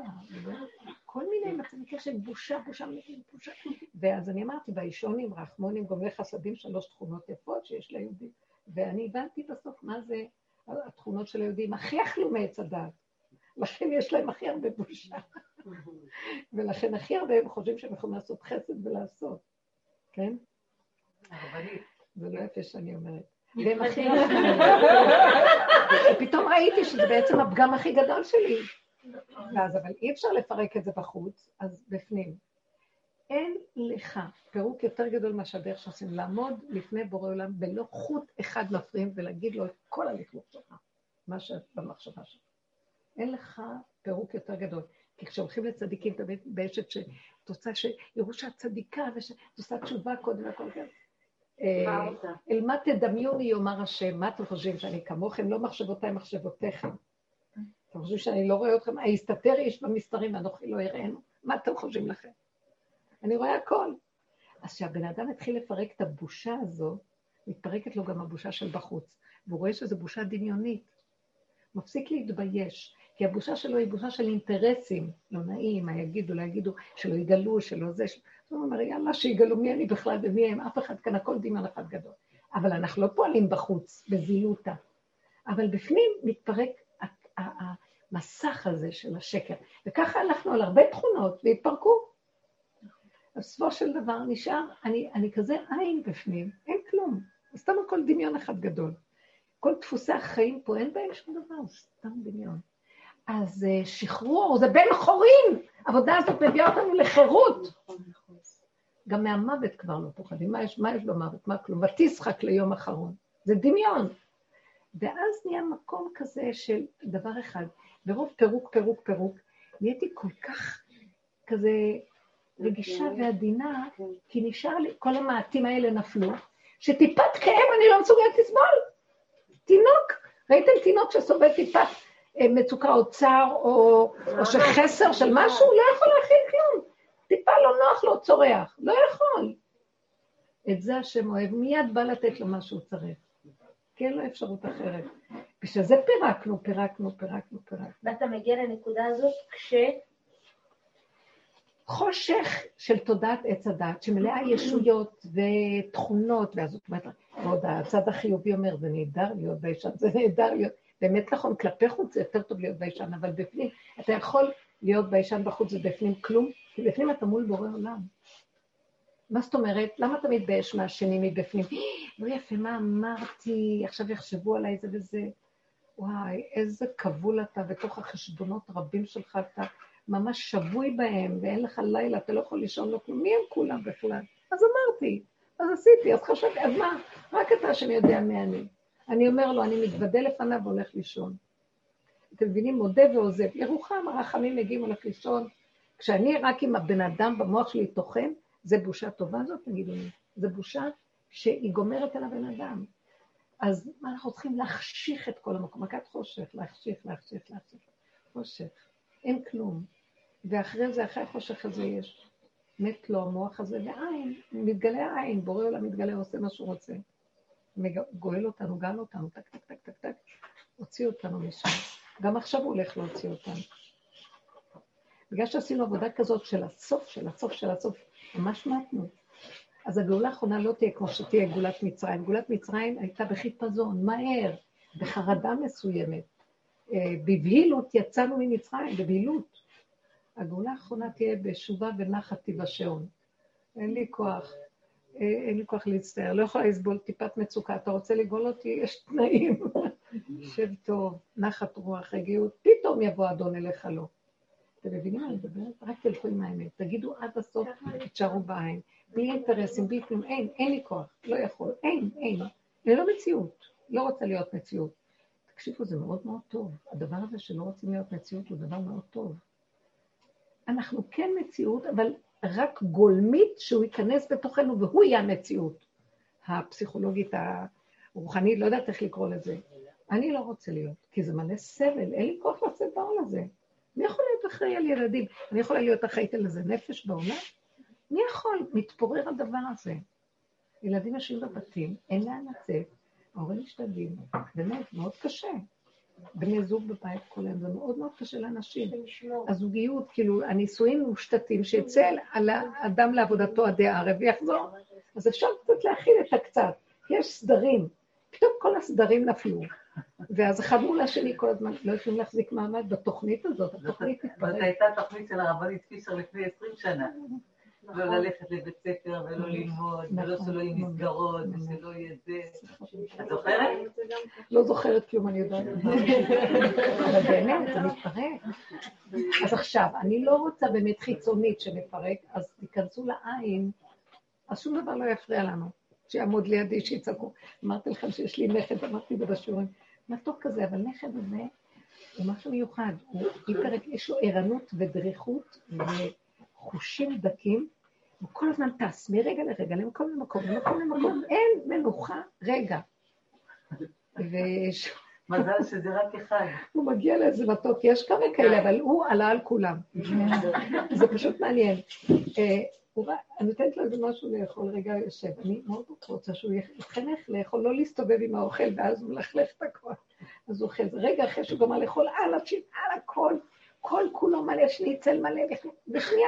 כל מיני מצבים של בושה, בושה, בושה. ואז אני אמרתי, באישונים, רחמונים, גומלי חסדים, שלוש תכונות יפות שיש ליהודים. ואני הבנתי בסוף מה זה התכונות של היהודים, הכי אכלו מעץ הדת. לכן יש להם הכי הרבה בושה. ולכן הכי הרבה הם חושבים שהם יכולים לעשות חסד ולעשות, כן? זה לא יפה שאני אומרת. והם הכי ופתאום ראיתי שזה בעצם הפגם הכי גדול שלי. ואז, אבל אי אפשר לפרק את זה בחוץ, אז בפנים. אין לך פירוק יותר גדול מאשר הדרך שעושים, לעמוד לפני בורא עולם בלא חוט אחד מפריעים ולהגיד לו את כל הלכלוך שלך, מה שבמחשבה שלך. אין לך פירוק יותר גדול. כי כשהולכים לצדיקים, תמיד באשת שאת רוצה שיראו שאת צדיקה ושאת עושה תשובה קודם וכל כך. אה, אל מה תדמיוני יאמר השם, מה אתם חושבים שאני כמוכם? לא מחשבותיי מחשבותיכם. אתם חושבים שאני לא רואה אתכם? היסתתר איש במסתרים ואנוכי לא אראנו? מה אתם חושבים לכם? אני רואה הכל. אז כשהבן אדם התחיל לפרק את הבושה הזו, מתפרקת לו גם הבושה של בחוץ, והוא רואה שזו בושה דמיונית. מפסיק להתבייש, כי הבושה שלו היא בושה של אינטרסים, לא נעים, מה יגידו, לא יגידו, שלא יגלו, שלא זה. אז הוא אומר, יאללה, שיגלו מי אני בכלל ומי הם, אף אחד כאן, הכל דמיון אחד גדול. אבל אנחנו לא פועלים בחוץ, בזילותא. אבל בפנים מתפרק המסך הזה של השקר. וככה הלכנו על הרבה תכונות והתפרקו. בסופו של דבר נשאר, אני, אני כזה עין בפנים, אין כלום. סתם הכל דמיון אחד גדול. כל דפוסי החיים פה, אין בהם שום דבר, סתם דמיון. אז אה, שחרור, זה בן חורין. העבודה הזאת מביאה אותנו לחירות. גם מהמוות כבר לא פוחדים. מה יש, מה יש במוות? מה כלום? ותשחק ליום אחרון. זה דמיון. ואז נהיה מקום כזה של דבר אחד, ברוב פירוק, פירוק, פירוק, נהייתי כל כך כזה רגישה ועדינה, כי נשאר לי, כל המעטים האלה נפלו, שטיפת כאב אני לא מסוגלת לסבול. תינוק, ראיתם תינוק שסובל טיפת מצוקה או צער, או, או שחסר של משהו, לא יכול להכין כלום. טיפה לא נוח לו, צורח. לא יכול. את זה השם אוהב, מיד בא לתת לו מה שהוא צריך. כי אין לו אפשרות אחרת. בשביל זה פירקנו, פירקנו, פירקנו, פירקנו. ואתה מגיע לנקודה הזאת כש... חושך של תודעת עץ הדת, שמלאה ישויות ותכונות, ואז זאת אומרת, ועוד הצד החיובי אומר, זה נהדר להיות בישן, זה נהדר להיות, באמת נכון, כלפי חוץ זה יותר טוב להיות בישן, אבל בפנים, אתה יכול להיות בישן בחוץ ובפנים כלום, כי בפנים אתה מול בורא עולם. מה זאת אומרת? למה אתה מתבייש מהשני מבפנים? לא יפה, מה אמרתי, עכשיו יחשבו עליי זה וזה. וואי, איזה כבול אתה, בתוך החשבונות רבים שלך אתה ממש שבוי בהם, ואין לך לילה, אתה לא יכול לישון לו כלום. מי הם כולם בכלל? אז אמרתי, אז עשיתי, אז חשבתי, אז מה? רק אתה שאני יודע מי אני. אני אומר לו, אני מתוודה לפניו והולך לישון. אתם מבינים? מודה ועוזב. ירוחם, הרחמים מגיעים, הולך לישון. כשאני רק עם הבן אדם במוח שלי טוחן, זה בושה טובה זאת, תגידו לי. זה בושה שהיא גומרת על הבן אדם. אז מה אנחנו צריכים להחשיך את כל המקום? מכת חושך, להחשיך, להחשיך, להחשיך. חושך. אין כלום. ואחרי זה, אחרי החושך הזה יש. מת לו המוח הזה ועין, מתגלה העין, בורא עולם מתגלה, עושה מה שהוא רוצה. גואל אותנו, גל אותנו, טק, טק, טק, טק, טק, הוציא אותנו משם. גם עכשיו הוא הולך להוציא אותנו. בגלל שעשינו עבודה כזאת של הסוף, של הסוף, של הסוף, ממש מתנו. אז הגאולה האחרונה לא תהיה כמו שתהיה גאולת מצרים. גאולת מצרים הייתה בחיפזון, מהר, בחרדה מסוימת. אה, בבהילות יצאנו ממצרים, בבהילות. הגאולה האחרונה תהיה בשובה ונחת תיוושעון. אין לי כוח, אין לי כוח להצטער, לא יכולה לסבול טיפת מצוקה. אתה רוצה לגאול אותי? יש תנאים. <laughs> שב טוב, נחת רוח, רגיעות, פתאום יבוא אדון אליך לא. אתם מבינים מה אני מדברת? רק תלכו עם האמת. תגידו עד הסוף, תשארו בעין. בלי אינטרסים, בלי כלום. אין, אין לי כוח, לא יכול. אין, אין. זה לא מציאות. לא רוצה להיות מציאות. תקשיבו, זה מאוד מאוד טוב. הדבר הזה שלא רוצים להיות מציאות הוא דבר מאוד טוב. אנחנו כן מציאות, אבל רק גולמית שהוא ייכנס בתוכנו והוא יהיה המציאות הפסיכולוגית, הרוחנית, לא יודעת איך לקרוא לזה. אני לא רוצה להיות, כי זה מלא סבל, אין לי כוח לצאת בעול הזה. מי יכול להיות אחראי על ילדים? אני יכולה להיות אחראית על איזה נפש בעולם? מי יכול? מתפורר הדבר הזה. ילדים יושבים בבתים, אין לאן לצאת, ההורים משתגעים, באמת, מאוד קשה. בני זוג בבית כל היום, זה מאוד מאוד קשה לאנשים. הזוגיות, כאילו, הנישואים מושתתים, שיצא על האדם לעבודתו עדי הערב ויחזור. אז אפשר קצת להכיל את הקצת. יש סדרים, פתאום כל הסדרים נפלו. ואז אחד מול השני כל הזמן לא יכולים להחזיק מעמד בתוכנית הזאת, התוכנית התפרקת. זאת הייתה תוכנית של הרבנית פישר לפני עשרים שנה. לא ללכת לבית ספר ולא ללמוד, ולא נכון, שלא יהיו נכון. מסגרות, ושלא יהיה זה. את זוכרת? לא זוכרת כלום, אני יודעת. <laughs> אבל באמת, זה מתפרק. אז עכשיו, אני לא רוצה באמת חיצונית שנפרק, אז תיכנסו לעין, אז שום דבר לא יפריע לנו. שיעמוד לידי, שיצעקו. אמרתי לכם שיש לי נכד, אמרתי בשיעורים, מתוק כזה, אבל נכד הזה הוא משהו מיוחד. הוא יש לו ערנות ודריכות וחושים דקים, הוא כל הזמן טס מרגע לרגע, למקום למקום, למקום למקום, אין מנוחה רגע. מזל שזה רק אחד. הוא מגיע לאיזה מתוק, יש כמה כאלה, אבל הוא עלה על כולם. זה פשוט מעניין. אה, אני נותנת לו איזה משהו לאכול, רגע יושב. אני מאוד רוצה שהוא יתחנך לאכול, לא להסתובב עם האוכל, ואז הוא מלכלך את הכל. אז הוא אוכל. רגע אחרי שהוא גמר לאכול, על הכל, כל כולו מלא שניצל מלא, בשנייה.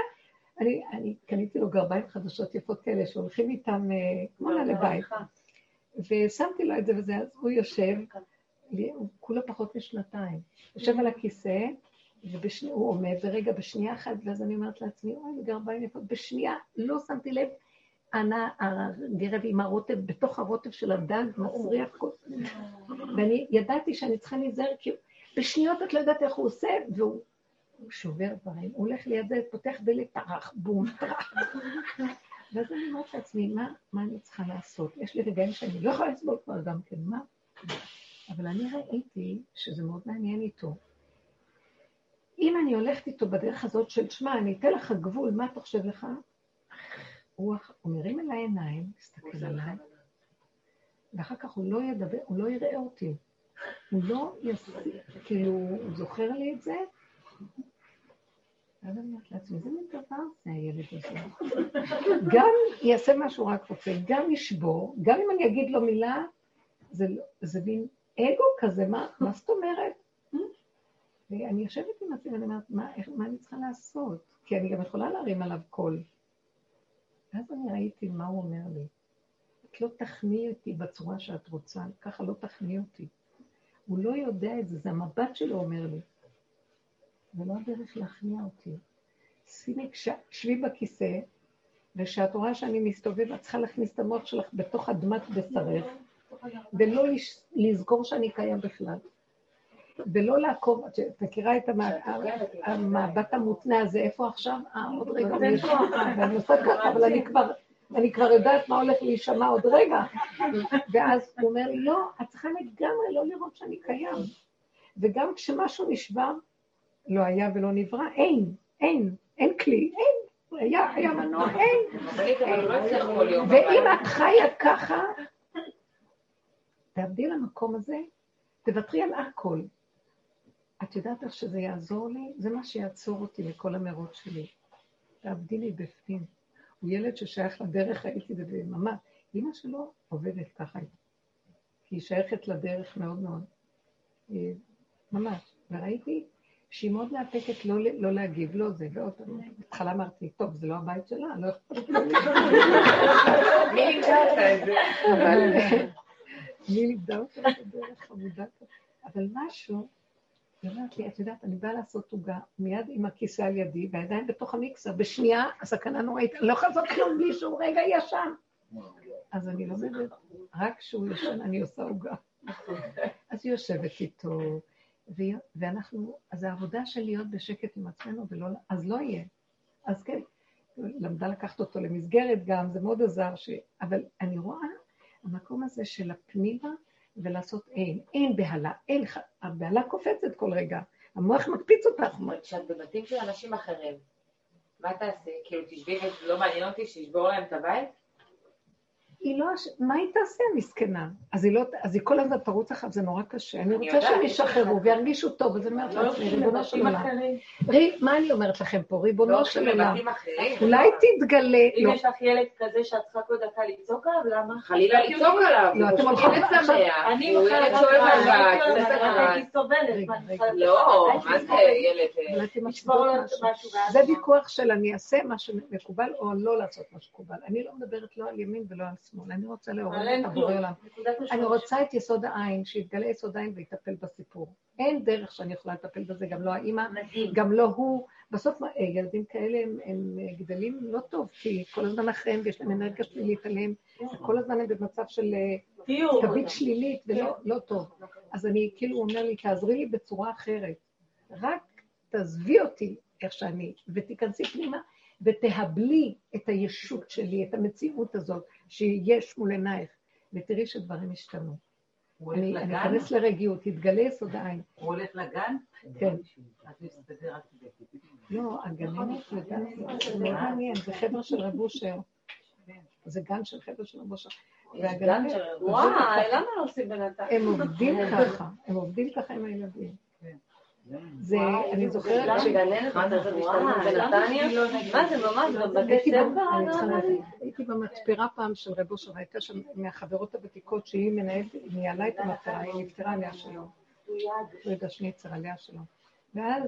אני, אני קניתי לו גרביים חדשות יפות כאלה, שהולכים איתם אה, כמו נעלי בית. ושמתי לו את זה וזה, אז הוא יושב, הוא כולה פחות משנתיים. יושב על הכיסא, והוא עומד, ורגע, בשנייה אחת, ואז אני אומרת לעצמי, אוי, גרביים יפות, בשנייה, לא שמתי לב, ענה הגרב עם הרוטב, בתוך הרוטב של הדג, מסריח כל... <laughs> ואני ידעתי שאני צריכה להיזהר, כי בשניות את לא יודעת איך הוא עושה, והוא שובר דברים, הוא הולך ליד זה, פותח דלת, טרח, בום, טרח. <laughs> ואז אני אומרת לעצמי, מה, מה אני צריכה לעשות? יש לי רגעים שאני לא יכולה לסבול כבר גם כן, מה? אבל אני ראיתי שזה מאוד מעניין איתו. אם אני הולכת איתו בדרך הזאת של, שמע, אני אתן לך גבול, מה אתה חושב לך? הוא, הוא מרים אל העיניים, מסתכל עליי, ואחר כך הוא לא ידבר, הוא לא יראה אותי. הוא לא יעשה, כאילו, הוא זוכר לי את זה, ואז אני אומרת לעצמי, איזה מין דבר זה הילד הזה. גם יעשה מה שהוא רק רוצה, גם ישבור, גם אם אני אגיד לו מילה, זה, זה מין אגו כזה, מה, מה זאת אומרת? ואני יושבת עם עצמי ואני אומרת, מה, איך, מה אני צריכה לעשות? כי אני גם יכולה להרים עליו קול. ואז אני ראיתי מה הוא אומר לי. את לא תכניעי אותי בצורה שאת רוצה, ככה לא תכניעי אותי. הוא לא יודע את זה, זה המבט שלו אומר לי. זה לא הדרך להכניע אותי. שימי, שבי בכיסא, וכשאת רואה שאני מסתובב, את צריכה להכניס את המוח שלך בתוך אדמת בשרך, ולא לזכור שאני קיים בכלל. ולא לעקוב, את מכירה את המבט המותנה הזה, איפה עכשיו? אה, עוד רגע, ואני עושה ככה, אבל אני כבר, אני כבר יודעת מה הולך להישמע עוד רגע. ואז הוא אומר לא, את צריכה לגמרי לא לראות שאני קיים. וגם כשמשהו נשבר, לא היה ולא נברא, אין, אין, אין כלי, אין. היה, היה מנוע, אין. ואם את חיה ככה, תעבדי למקום הזה, תוותרי על הכל. את יודעת איך שזה יעזור לי? זה מה שיעצור אותי מכל המרוץ שלי. תעבדי לי בפנים. הוא ילד ששייך לדרך, הייתי בממה. אימא שלו עובדת ככה, כי היא שייכת לדרך מאוד מאוד. אה, ממש. וראיתי שהיא מאוד מאפקת לא, לא להגיב, לא זה, ועוד פעם, בהתחלה אמרתי, טוב, זה לא הבית שלה, לא אכפת לי. מי לימדה אותה את זה? מי לימדה אותה בדרך חמודה אבל משהו, היא אומרת לי, את יודעת, אני באה לעשות עוגה, מיד עם הכיסא על ידי, והידיים בתוך המיקסר, בשנייה, הסכנה נוראית, אני לא יכולה לעשות כלום בלי שהוא רגע ישן. אז אני לומדת, רק כשהוא ישן אני עושה עוגה. אז היא יושבת איתו, ואנחנו, אז העבודה של להיות בשקט עם עצמנו, ולא, אז לא יהיה. אז כן, למדה לקחת אותו למסגרת גם, זה מאוד עזר, ש... אבל אני רואה המקום הזה של הפנימה ולעשות אין, אין בהלה, אין, הבהלה קופצת כל רגע, המוח מקפיץ אותך. כשאת בבתים של אנשים אחרים, מה תעשי? כאילו, תשבי ולא מעניין אותי שישבור להם את הבית? היא לא, מה היא תעשה, המסכנה? אז היא לא, אז היא כל הזמן תרוץ אחריו, זה נורא קשה. אני רוצה שהם ישחררו וירגישו טוב, אז אני אומרת לא לעצמי, ריבונו של עולם. רי, מה אני אומרת לכם פה, ריבונו לא של הולכים עולם? אולי תתגלה, אם לא, יש לך ילד כזה שאת צריכה כל דקה לצעוק עליו, למה? חלילה לצעוק עליו, לא, אתם ילד עכשיו- שמח, אני לא מה, לא? זה ילד? זה? ויכוח של אני אעשה מה שמקובל או לא לעשות מה שמקובל. אני לא מדברת לא על ימין ולא על שמאל, אני רוצה לעורר את הבורא. עולם. אני. רוצה את יסוד העין, שיתגלה יסוד העין ויטפל בסיפור. אין דרך שאני יכולה לטפל בזה, גם לא האימא. גם לא הוא. בסוף אה, ילדים כאלה הם, הם אה, גדלים לא טוב, כי כל הזמן אחריהם ויש להם אנרגיה שלילית עליהם, כל הזמן הם במצב של אה. תווית שלילית ולא לא טוב. אז אני כאילו הוא אומר לי, תעזרי לי בצורה אחרת. רק תעזבי אותי איך שאני, ותיכנסי פנימה, ותהבלי את הישות שלי, את המציאות הזאת שיש מול עינייך, ותראי שדברים השתנו. הוא הולך אני אני לגן? אכנס לרגיעות, יתגלה יסוד העין. הוא הולך לגן? כן. לא, הגננת זה גן, זה מעניין, זה חדר של רב אושר. זה גן של חדר של רב אושר. והגננת, וואי, למה לא עושים בינתיים? הם עובדים <laughs> ככה, הם עובדים ככה עם הילדים. זה, אני זוכרת ש... גננת בנתניה? מה זה ממש, בבתי ספר? הייתי במספרה פעם של רב אושר, והייתה שם מהחברות הוותיקות שהיא מנהלת, היא ניהלה את המספרה, היא נפטרה עליה שלום. רגע שניצר עליה שלום. ואז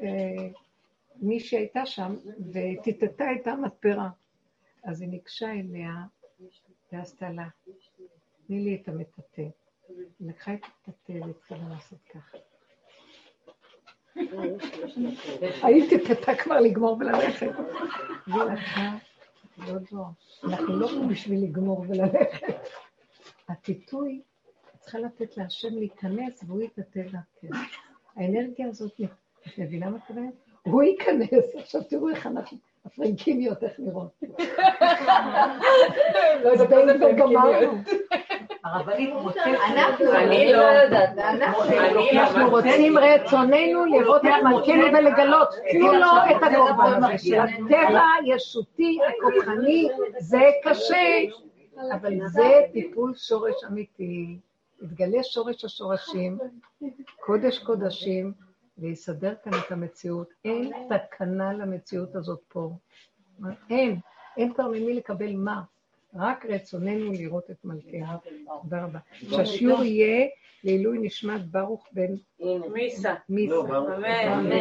אה, מישהי הייתה שם וטיטטה את המספרה. אז היא ניגשה אליה ועשתה לה, תני לי את המטאטא. היא לקחה את המטאטא והתחילה לעשות ככה. הייתי טיטטה כבר לגמור וללכת. אנחנו לא פה בשביל לגמור וללכת. הטיטוי, את צריכה לתת להשם להיכנס והוא יטאטא דרכך. האנרגיה הזאת, את מבינה מה קורה? הוא ייכנס, עכשיו תראו איך אנחנו, הפרנקיניות, איך נראות. לא יודעת גמרנו. הרבנית מוצאת... אני לא יודעת. אנחנו רוצים רצוננו לראות את מלכנו ולגלות. תנו לו את הכוח. הטבע הישותי, הכוחני, זה קשה, אבל זה טיפול שורש אמיתי. יתגלה שורש השורשים, קודש קודשים, ויסדר כאן את המציאות. אין תקנה למציאות הזאת פה. אין. אין כבר ממי לקבל מה. רק רצוננו לראות את מלכנו. תודה רבה. שהשיעור יהיה לעילוי נשמת ברוך בן מיסה. מיסה. אמן.